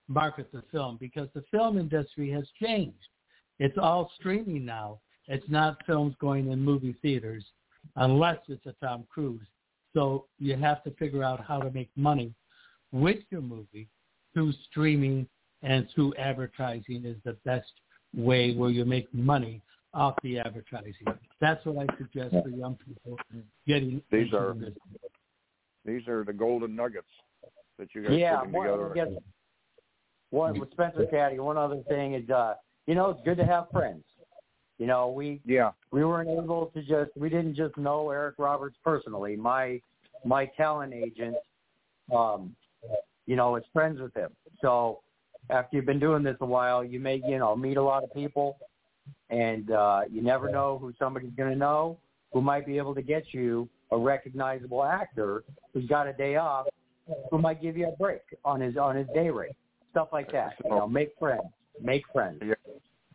market the film because the film industry has changed. It's all streaming now. It's not films going in movie theaters unless it's a Tom Cruise. So you have to figure out how to make money with your movie through streaming and through advertising is the best way where you make money off the advertising. That's what I suggest for young people getting these are this. these are the golden nuggets that you guys yeah, putting together. I one with Spencer Caddy. One other thing is, uh, you know, it's good to have friends. You know, we yeah we weren't able to just we didn't just know Eric Roberts personally. My my talent agent, um, you know, is friends with him. So after you've been doing this a while, you may you know meet a lot of people, and uh, you never know who somebody's going to know who might be able to get you a recognizable actor who's got a day off who might give you a break on his on his day rate. Stuff like that. You know, make friends. Make friends. Yeah.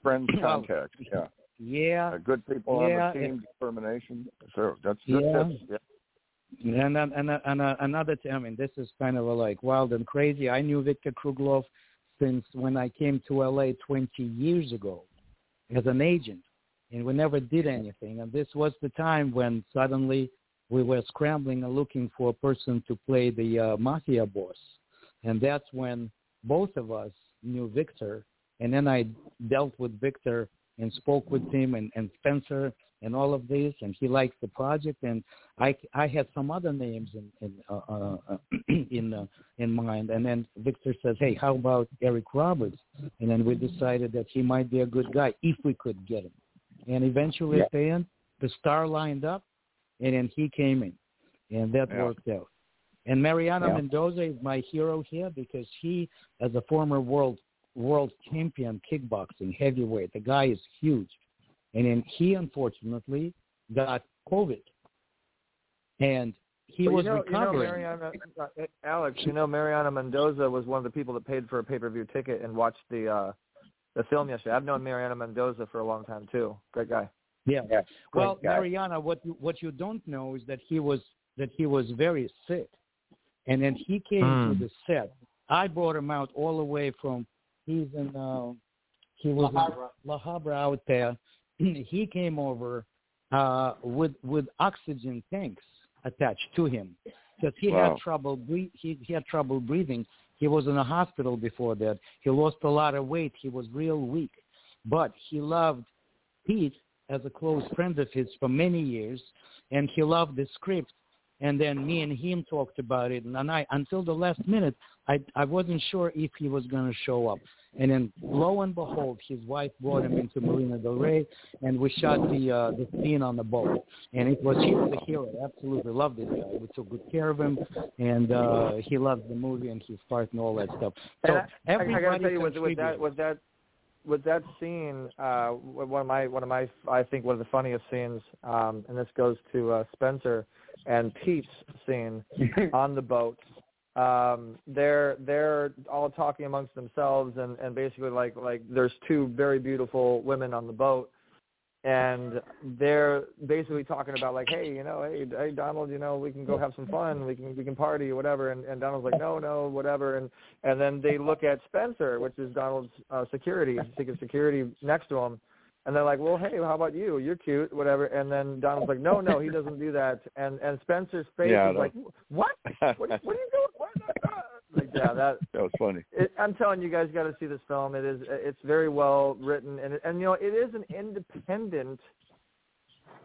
Friends contacts. Yeah. Yeah. Uh, good people yeah, on the team. Determination. So that's Yeah. good tips. Yeah. And and and, and uh, another I mean, this is kind of a, like wild and crazy. I knew Victor Kruglov since when I came to LA 20 years ago as an agent, and we never did anything. And this was the time when suddenly we were scrambling and looking for a person to play the uh, mafia boss, and that's when both of us knew Victor. And then I dealt with Victor and spoke with him and, and Spencer and all of this, and he likes the project. And I, I had some other names in in uh, uh, in uh, in mind. And then Victor says, "Hey, how about Eric Roberts?" And then we decided that he might be a good guy if we could get him. And eventually, at the end, the star lined up, and then he came in, and that Yeah. worked out. And Mariano Yeah. Mendoza is my hero here because he, as a former world world champion kickboxing heavyweight, the guy is huge, and then he unfortunately got COVID, and he But was you know, recovering. You know, Mariano, uh, Alex, you know, Mariano Mendoza was one of the people that paid for a pay-per-view ticket and watched the uh the film yesterday. I've known Mariano Mendoza for a long time too. Great guy. Yeah. Yeah. Well, guy. Mariano, what you, what you don't know is that he was that he was very sick, and then he came Hmm. to the set. I brought him out all the way from he's in uh, he was La Habra. in La Habra out there. he came over uh, with with oxygen tanks attached to him because he Wow. had trouble he, he had trouble breathing. He was in a hospital before that. He lost a lot of weight. He was real weak, but he loved Pete as a close friend of his for many years, and he loved the script. And then me and him talked about it, and I until the last minute, I I wasn't sure if he was going to show up. And then lo and behold, his wife brought him into Marina Del Rey, and we shot the uh, the scene on the boat. And it was he was a hero. Absolutely loved this guy. We took good care of him, and uh, he loved the movie and his part and all that stuff. So And I, I, I gotta tell you, with, with contributed. that, with that, with that scene, uh, one of my, one of my, I think one of the funniest scenes, um, and this goes to uh, Spencer and Pete's scene on the boat. Um, they're they're all talking amongst themselves, and and basically like like there's two very beautiful women on the boat, and they're basically talking about like, hey, you know, hey, hey, Donald, you know, we can go have some fun, we can we can party or whatever, and and Donald's like, no, no, whatever, and and then they look at Spencer, which is Donald's uh, security, secret security next to him, and they're like, well, hey, how about you? You're cute, whatever, and then Donald's like, no, no, he doesn't do that, and and Spencer's face Yeah, is like, what? What, what are you doing? What? yeah, that that was funny. It, I'm telling you guys got to see this film. It is it's very well written and and you know it is an independent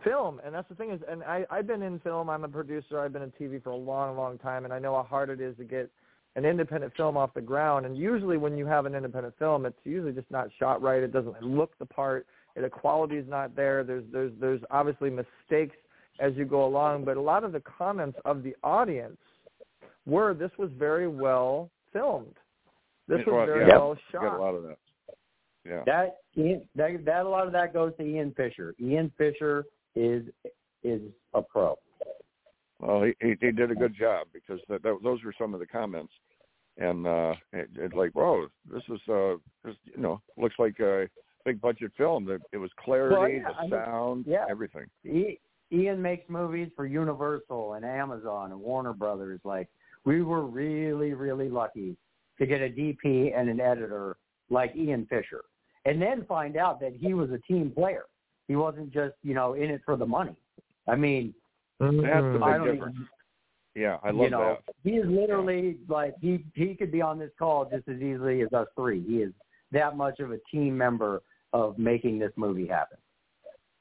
film and that's the thing is and I I've been in film. I'm a producer. I've been in TV for a long long time and I know how hard it is to get an independent film off the ground and usually when you have an independent film it's usually just not shot right. It doesn't look the part. The quality is not there. There's there's there's obviously mistakes as you go along, but a lot of the comments of the audience were this was very well filmed. This was Well, very yeah, well Got shot. a lot of that. Yeah. That Ian, that that a lot of that goes to Ian Fisher. Ian Fisher is is a pro. Well, he, he he did a good job because that, that, those were some of the comments, and uh, it, it like, whoa, this is uh, this you know looks like a big budget film. It was clarity, Well, yeah, the I mean, sound, yeah. everything. He, Ian makes movies for Universal and Amazon and Warner Brothers. Like we were really really lucky to get a DP and an editor like Ian Fisher, and then find out that he was a team player. He wasn't just you know in it for the money. I mean, That's the. Big difference. even- Yeah, I love you know, that. he is literally like he he could be on this call just as easily as us three. He is that much of a team member of making this movie happen.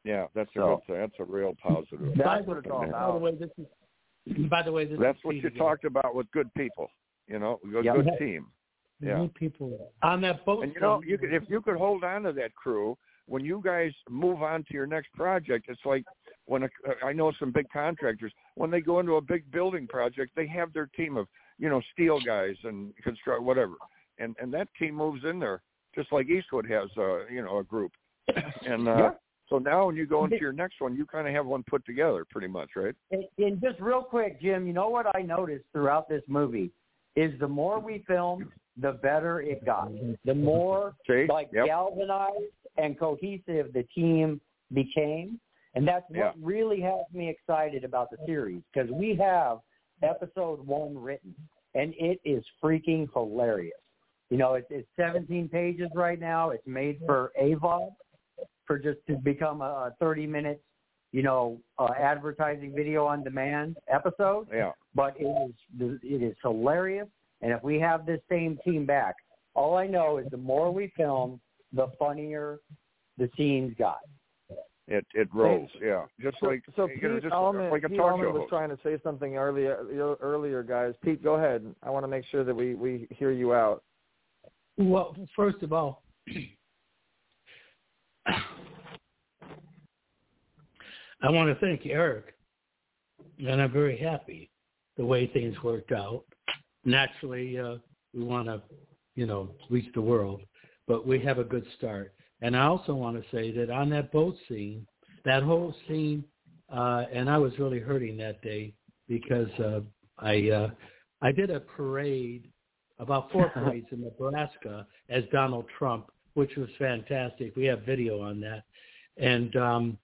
Yeah, that's a So- good. thing. That's a real positive. That's what it's all Yeah. Uh, by the way, this is. By the way, this That's is what you again. talked about with good people. You know, a Yeah. good team. Yeah. New people on that boat. And you know, um, you could if you could hold on to that crew when you guys move on to your next project. It's like when a, uh, I know some big contractors when they go into a big building project, they have their team of you know steel guys and construct whatever, and and that team moves in there just like Eastwood has uh you know a group, and uh, Yeah. so now when you go into your next one, you kind of have one put together pretty much, right? And, and just real quick, Jim, you know what I noticed throughout this movie is the more we filmed, the better it got. The more See? like Yep. galvanized and cohesive the team became, and that's what Yeah. really has me excited about the series because we have episode one written, and it is freaking hilarious. You know, it's, it's 17 pages right now. It's made for AVOD for just to become a 30 minute, you know, uh, advertising video on demand episode. Yeah. But it is it is hilarious, and if we have this same team back, all I know is the more we film, the funnier the scenes got. It it rolls, yeah, just So, like so you know, Pete just Allman, like a Pete talk Allman show was host. trying to say something earlier earlier, guys. Pete, go ahead. I want to make sure that we we hear you out. Well, first of all, I want to thank Eric, and I'm very happy the way things worked out. Naturally, uh, we want to, you know, reach the world, but we have a good start. And I also want to say that on that boat scene, that whole scene, uh, and I was really hurting that day because uh, I uh, I did a parade, about four parades in Nebraska as Donald Trump, which was fantastic. We have video on that, and um,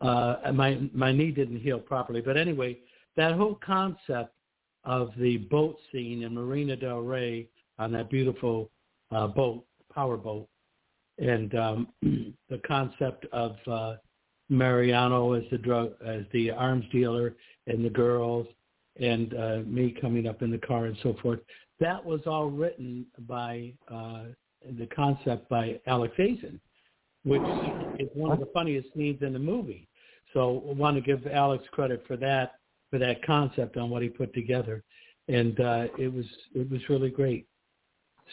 uh, my my knee didn't heal properly. But anyway, that whole concept of the boat scene in Marina Del Rey on that beautiful uh, boat, power boat, and um, the concept of uh, Mariano as the drug as the arms dealer and the girls, and uh, me coming up in the car and so forth. That was all written by uh, the concept by Alex Ayzin, which is one of the funniest scenes in the movie. So I want to give Alex credit for that for that concept on what he put together, and uh, it was it was really great.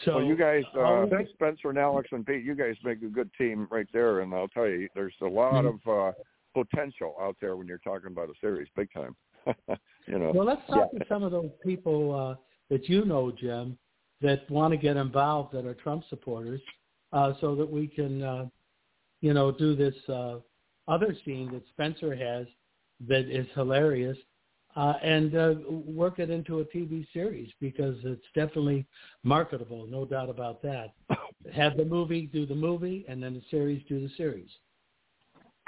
So well, you guys, uh, Spencer and Alex and Pete, you guys make a good team right there, and I'll tell you, there's a lot Mhm. of uh, potential out there when you're talking about a series, big time. you know. Well, let's talk to some of those people uh, that you know, Jim, that want to get involved that are Trump supporters, uh, so that we can, uh, you know, do this uh, other scene that Spencer has that is hilarious, uh, and uh, work it into a TV series because it's definitely marketable, no doubt about that. Have the movie do the movie, and then the series do the series.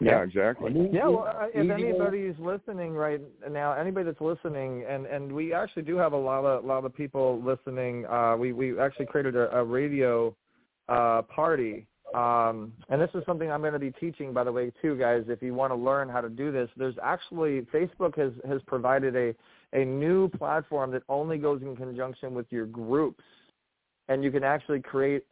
Yeah, exactly. Yeah, well, uh, if Easy. anybody's listening right now, anybody that's listening, and and we actually do have a lot of a lot of people listening. Uh, we we actually created a, a radio uh, party, um, and this is something I'm going to be teaching, by the way, too, guys. If you want to learn how to do this, there's actually Facebook has has provided a a new platform that only goes in conjunction with your groups. And you can actually create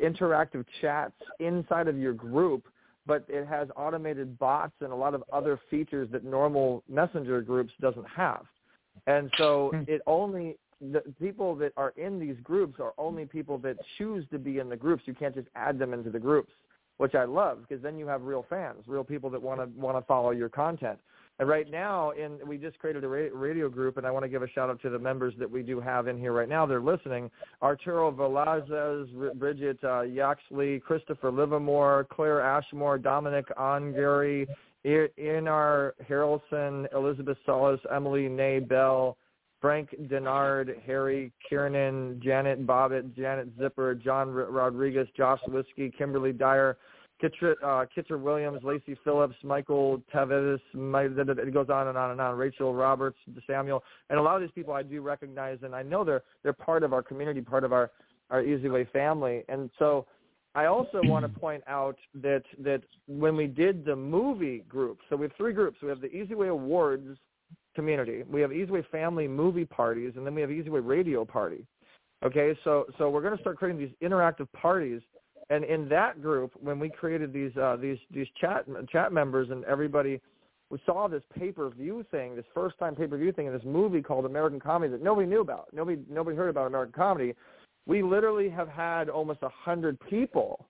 interactive chats inside of your group, but it has automated bots and a lot of other features that normal messenger groups doesn't have. And so Hmm. it only the people that are in these groups are only people that choose to be in the groups. You can't just add them into the groups, which I love because then you have real fans, real people that want to want to follow your content. And right now, in we just created a ra- radio group, and I want to give a shout out to the members that we do have in here right now. They're listening: Arturo Velazquez, Bridget uh, Yaxley, Christopher Livermore, Claire Ashmore, Dominic Ongary, Inar Harrelson, Elizabeth Solis, Emily Nay Bell, Frank Denard, Harry Kiernan, Janet Bobbitt, Janet Zipper, John Rodriguez, Josh Whiskey, Kimberly Dyer, Kitcher, uh, Kitcher Williams, Lacey Phillips, Michael Tevis, my, it goes on and on and on. Rachel Roberts, Samuel, and a lot of these people I do recognize, and I know they're they're part of our community, part of our our eZWay family, and so. I also want to point out that that when we did the movie group, so we have three groups. We have the eZWay Awards community, we have eZWay Family movie parties, and then we have eZWay Radio Party. Okay, so so we're going to start creating these interactive parties and in that group, when we created these uh, these these chat chat members and everybody, we saw this pay per view thing, this first time pay per view thing in this movie called American Comedy that nobody knew about. Nobody nobody heard about American Comedy. We literally have had almost a hundred people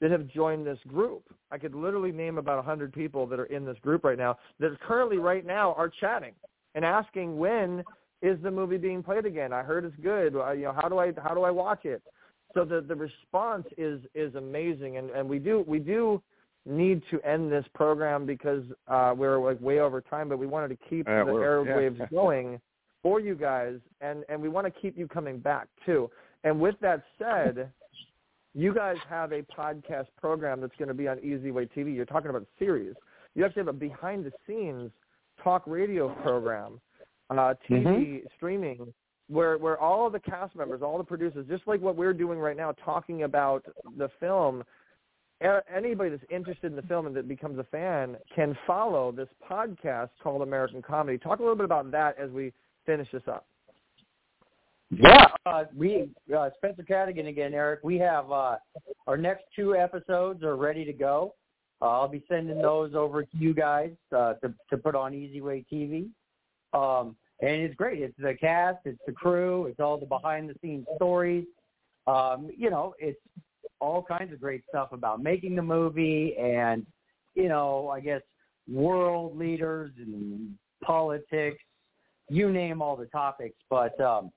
that have joined this group. I could literally name about a hundred people that are in this group right now that currently right now are chatting and asking when is the movie being played again. I heard it's good. Uh, You know, how do I how do I watch it? So the the response is is amazing and and we do we do need to end this program because uh we're like way over time but we wanted to keep Yeah, the airwaves yeah. going for you guys and and we want to keep you coming back too and with that said you guys have a podcast program that's going to be on eZWay TV. You're talking about series. You actually have a behind the scenes talk radio program, uh, TV streaming where where all the cast members, all the producers, just like what we're doing right now, talking about the film. Anybody that's interested in the film and that becomes a fan can follow this podcast called American Comedy. Talk a little bit about that as we finish this up. Yeah, uh, we uh, Spencer Cadigan again, Eric. We have uh, our next two episodes are ready to go. Uh, I'll be sending those over to you guys uh, to to put on eZWay TV. Um, and it's great. It's the cast, it's the crew, it's all the behind the scenes stories. Um, you know, it's all kinds of great stuff about making the movie and you know, I guess world leaders and politics, you name all the topics. But um,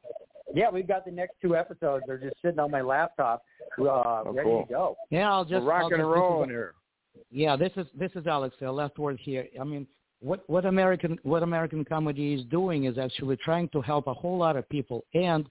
yeah, we've got the next two episodes. They're just sitting on my laptop, uh, ready cool. to go. Yeah, I'll just We're rocking I'll and this is- rolling here. Yeah, this is this is Alex. Uh, last word here. I mean, what what American what American comedy is doing is actually trying to help a whole lot of people and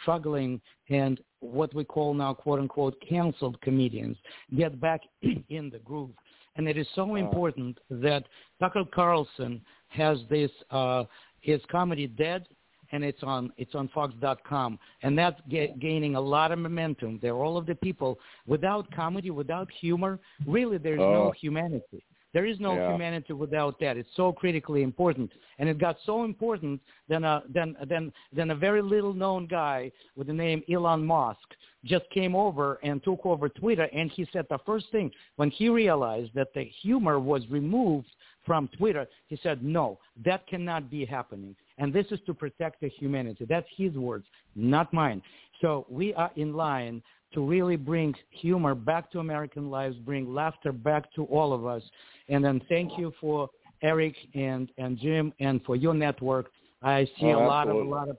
struggling and what we call now quote unquote canceled comedians get back in the groove. And it is so important that Tucker Carlson has this uh, his comedy dead and it's on it's on Fox.com, and that's ga- gaining a lot of momentum. There are all of the people without comedy, without humor. Really, there's no Oh. humanity. There is no Yeah. humanity without that. It's so critically important, and it got so important then a uh, then then then a very little known guy with the name Elon Musk just came over and took over Twitter, and he said the first thing when he realized that the humor was removed from Twitter, he said, no, that cannot be happening. And this is to protect the humanity. That's his words, not mine. So we are in line to really bring humor back to American lives, bring laughter back to all of us. And then thank you for Eric and, and Jim and for your network. I see Oh, a lot of a lot of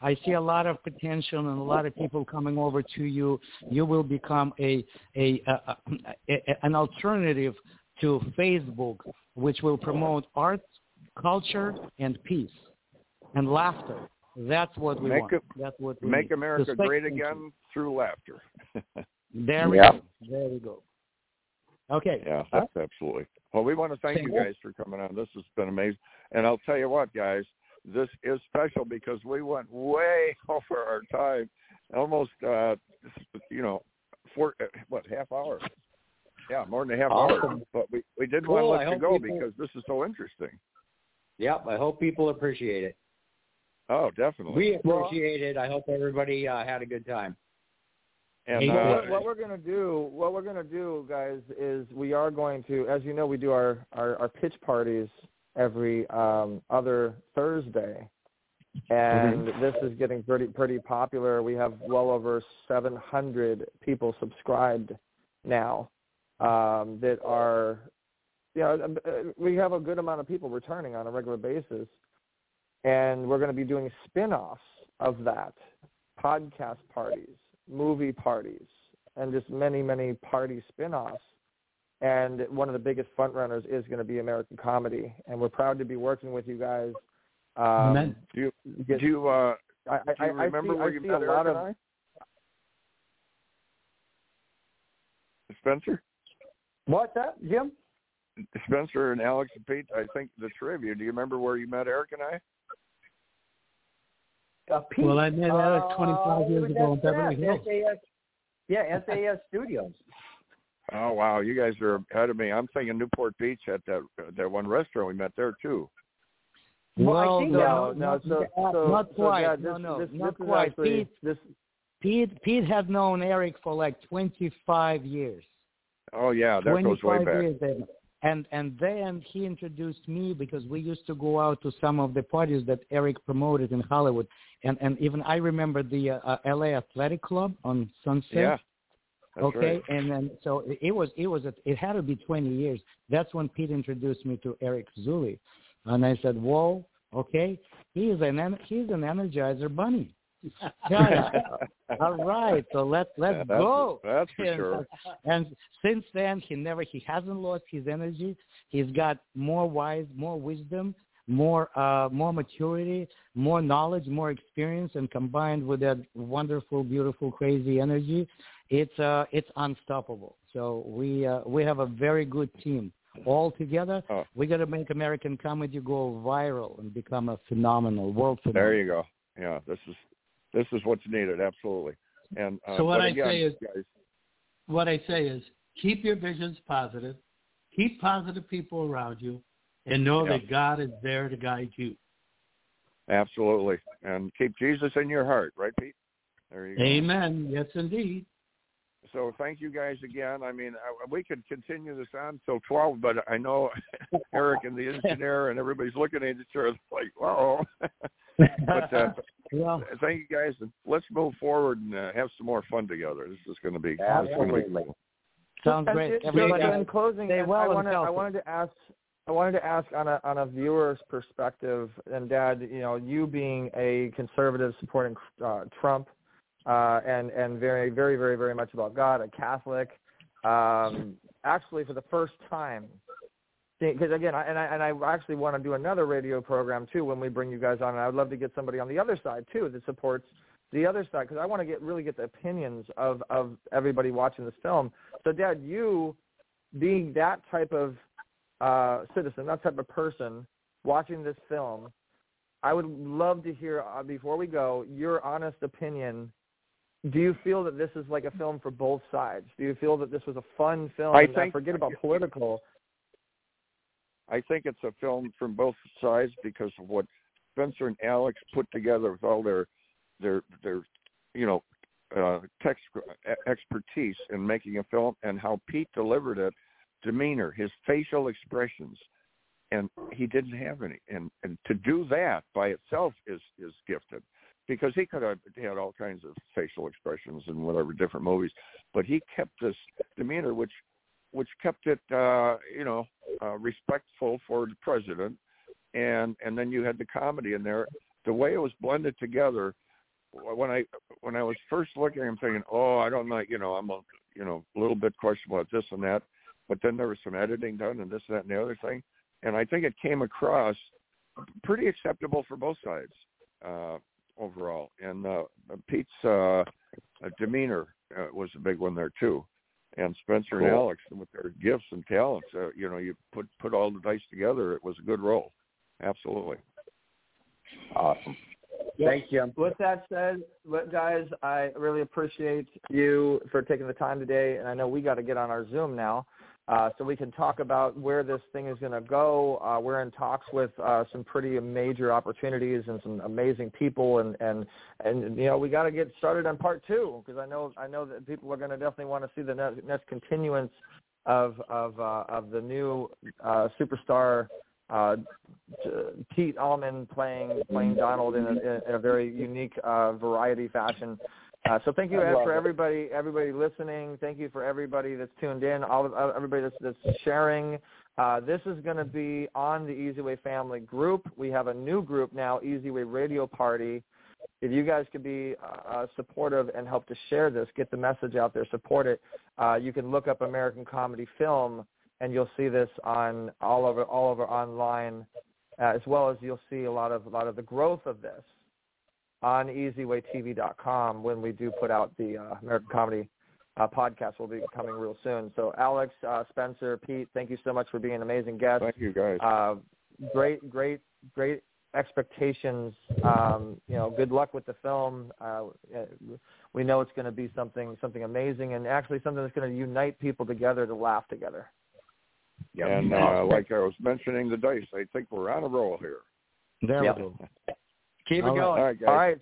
I see a lot of potential and a lot of people coming over to you. You will become a, a, a, a, a an alternative to Facebook, which will promote art, culture, and peace and laughter. That's what we Make want. it- That's what we Make need. America Respect great and again through laughter. There we Yeah. go. There we go. Okay. Yeah, that's absolutely. Well, we want to thank Thank you you. guys for coming on. This has been amazing. And I'll tell you what, guys, this is special because we went way over our time, almost, uh, you know, four, uh, what, half hour? Yeah, more than a half hour. But we, we did Cool. want to I let you go people- because this is so interesting. Yep, I hope people appreciate it. Oh, definitely. We appreciate it. I hope everybody uh, had a good time. And Well, uh, what, what we're gonna do, what we're gonna do, guys, is we are going to, as you know, we do our our, our pitch parties every um, other Thursday, and this is getting pretty pretty popular. We have well over 700 people subscribed now um, that are, you know, uh, we have a good amount of people returning on a regular basis, and we're going to be doing spin-offs of that, podcast parties, movie parties, and just many many party spin-offs. And one of the biggest front runners is going to be American comedy, and we're proud to be working with you guys. Um, Amen. do you get- do you uh, I, do you I remember see, where I you see met a Eric lot and of I? Spencer? What's that, Jim? Spencer and Alex and Pete, I think the three of you. Do you remember where you met Eric and I? Uh, Pete, Well, I met Eric uh, 25 years ago in Beverly Hills. SAS, yeah, SAS Studios. Oh wow, you guys are ahead of me. I'm thinking Newport Beach at that that one restaurant we met there too. Well, I think no, no, no, not, so, not so, not so, quite. yeah, this, no, this, not this quite. actually Pete, this. Pete, Pete has known Eric for like 25 years. Oh yeah, that goes 25 way back. years. And, and then he introduced me because we used to go out to some of the parties that Eric promoted in Hollywood, and and even I remember the uh, uh, L.A. Athletic Club on Sunset. Yeah. That's okay, right. and then so it- was it was it had to be 20 years. That's when Pete introduced me to Eric Zuley, and I said, "Whoa, okay, he's an he's an Energizer bunny." All right, so let's let's Yeah, that's- go. that's for and, sure. And since then, he never he hasn't lost his energy. He's got more wise, more wisdom, more uh more maturity, more knowledge, more experience, and combined with that wonderful, beautiful, crazy energy, it's uh it's unstoppable. So we uh, we have a very good team. All together, Oh. we got to make American comedy go viral and become a phenomenal world phenomenon. There you go. Yeah, this is this is what's needed, absolutely. And uh, So what I again, say is- guys, What I say is keep your visions positive, keep positive people around you, and know Yeah. that God is there to guide you. absolutely, and keep Jesus in your heart, right, Pete? There you go. Amen. Yes, indeed. So thank you guys again. I mean, I, we could continue this on till twelve, but I know Eric and the engineer and everybody's looking at each other like, "Whoa!" but uh, well, thank you guys, and let's move forward and uh, have some more fun together. This is going to be, this is going to be Absolutely. cool. Sounds And great. it- Everybody, so in closing, stay I- well I and wanted, I wanted to ask, I wanted to ask on a on a viewer's perspective, and Dad, you know, you being a conservative supporting uh, Trump, uh, and and very very very very much about God, a Catholic, um, actually for the first time. Because again, I, and I and I actually want to do another radio program too when we bring you guys on, and I would love to get somebody on the other side too that supports the other side because I want to get really get the opinions of of everybody watching this film. So, Dad, you being that type of uh, citizen, that type of person watching this film, I would love to hear uh, before we go your honest opinion. Do you feel that this is like a film for both sides? Do you feel that this was a fun film? I think- forget about political. I think it's a film from both sides because of what Spencer and Alex put together with all their their their you know uh, text expertise in making a film and how Pete delivered it, demeanor, his facial expressions, and he didn't have any. And and to do that by itself is is gifted because he could have had all kinds of facial expressions in whatever different movies, but he kept this demeanor which which kept it uh you know uh respectful for the president. And and then you had the comedy in there. The way it was blended together when i when i was first looking i'm thinking oh i don't like you know i'm a you know a little bit questionable about this and that but then there was some editing done and this and that and the other thing and i think it came across pretty acceptable for both sides. Uh overall and uh pete's uh demeanor uh, was a big one there too and Spencer and Cool. Alex with their gifts and talents. Uh, you know, you put put all the dice together. It was a good role. Absolutely. Awesome. Thank you. With that said, guys, I really appreciate you for taking the time today, and I know we got to get on our Zoom now. Uh, so we can talk about where this thing is going to go. Uh, we're in talks with uh, some pretty major opportunities and some amazing people, and and and you know we got to get started on part two because I know I know that people are going to definitely want to see the next, next continuance of of uh, of the new uh, superstar uh, Pete Allman playing playing Donald in a, in a very unique uh, variety fashion. Uh, so thank you Ed, for everybody everybody listening. Thank you for everybody that's tuned in. All of, everybody that's, that's sharing. Uh, this is going to be on the eZWay Family group. We have a new group now, eZWay Radio Party. If you guys could be uh, supportive and help to share this, get the message out there, support it. Uh, you can look up American Comedy Film, and you'll see this on all over all over online, uh, as well as you'll see a lot of a lot of the growth of this on eZWayTV.com when we do put out the uh, American Comedy uh, podcast. Will be coming real soon. So Alex, uh, Spencer, Pete, thank you so much for being an amazing guest. Thank you, guys. Uh, great, great, great expectations. Um, you know, good luck with the film. Uh, we know it's going to be something something amazing, and actually something that's going to unite people together to laugh together. Yep. And uh, like I was mentioning the dice, I think we're on a roll here. There yep. we go. Keep it going. Right. All right, guys. All right.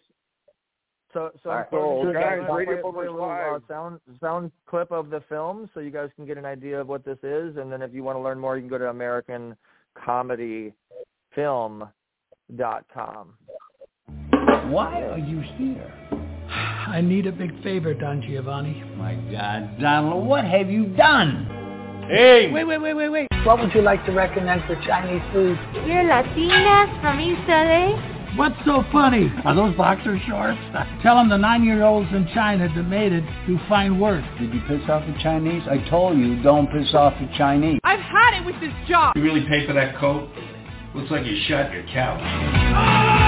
So, so, All right. so So, guys, play, Radio play a little, uh, sound sound clip of the film, so you guys can get an idea of what this is, and then if you want to learn more, you can go to AmericanComedyFilm.com. Why are you here? I need a big favor, Don Giovanni. My God, Donald, what have you done? Hey! Wait, wait, wait, wait, wait. What would you like to recommend for Chinese food? You're Latinas from East LA? What's so funny? Are those boxer shorts? Tell them the nine-year-olds in China that made it do fine work. Did you piss off the Chinese? I told you, don't piss off the Chinese. I've had it with this job. You really pay for that coat? Looks like you shot your couch. Oh!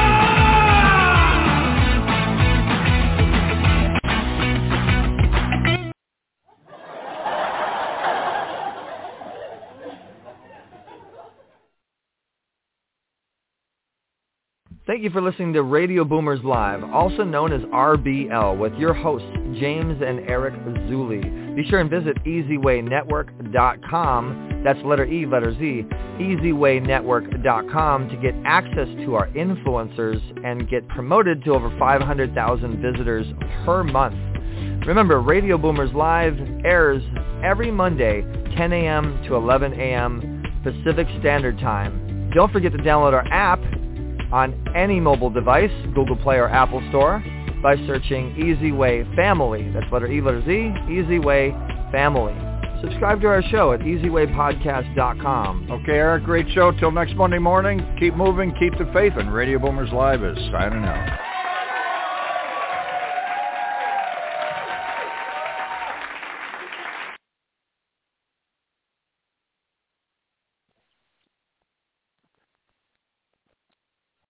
Thank you for listening to Radio Boomers Live, also known as RBL, with your hosts, James and Eric Zuley. Be sure and visit eZWayNetwork.com, that's letter E, letter Z, eZWayNetwork.com to get access to our influencers and get promoted to over 500,000 visitors per month. Remember, Radio Boomers Live airs every Monday, 10 a.m. to 11 a.m. Pacific Standard Time. Don't forget to download our app on any mobile device, Google Play or Apple Store, by searching eZWay Family. That's letter E, letter Z, eZWay Family. Subscribe to our show at ezwaypodcast.com. Okay, Eric, great show. Till next Monday morning, keep moving, keep the faith, and Radio Boomers Live is signing out.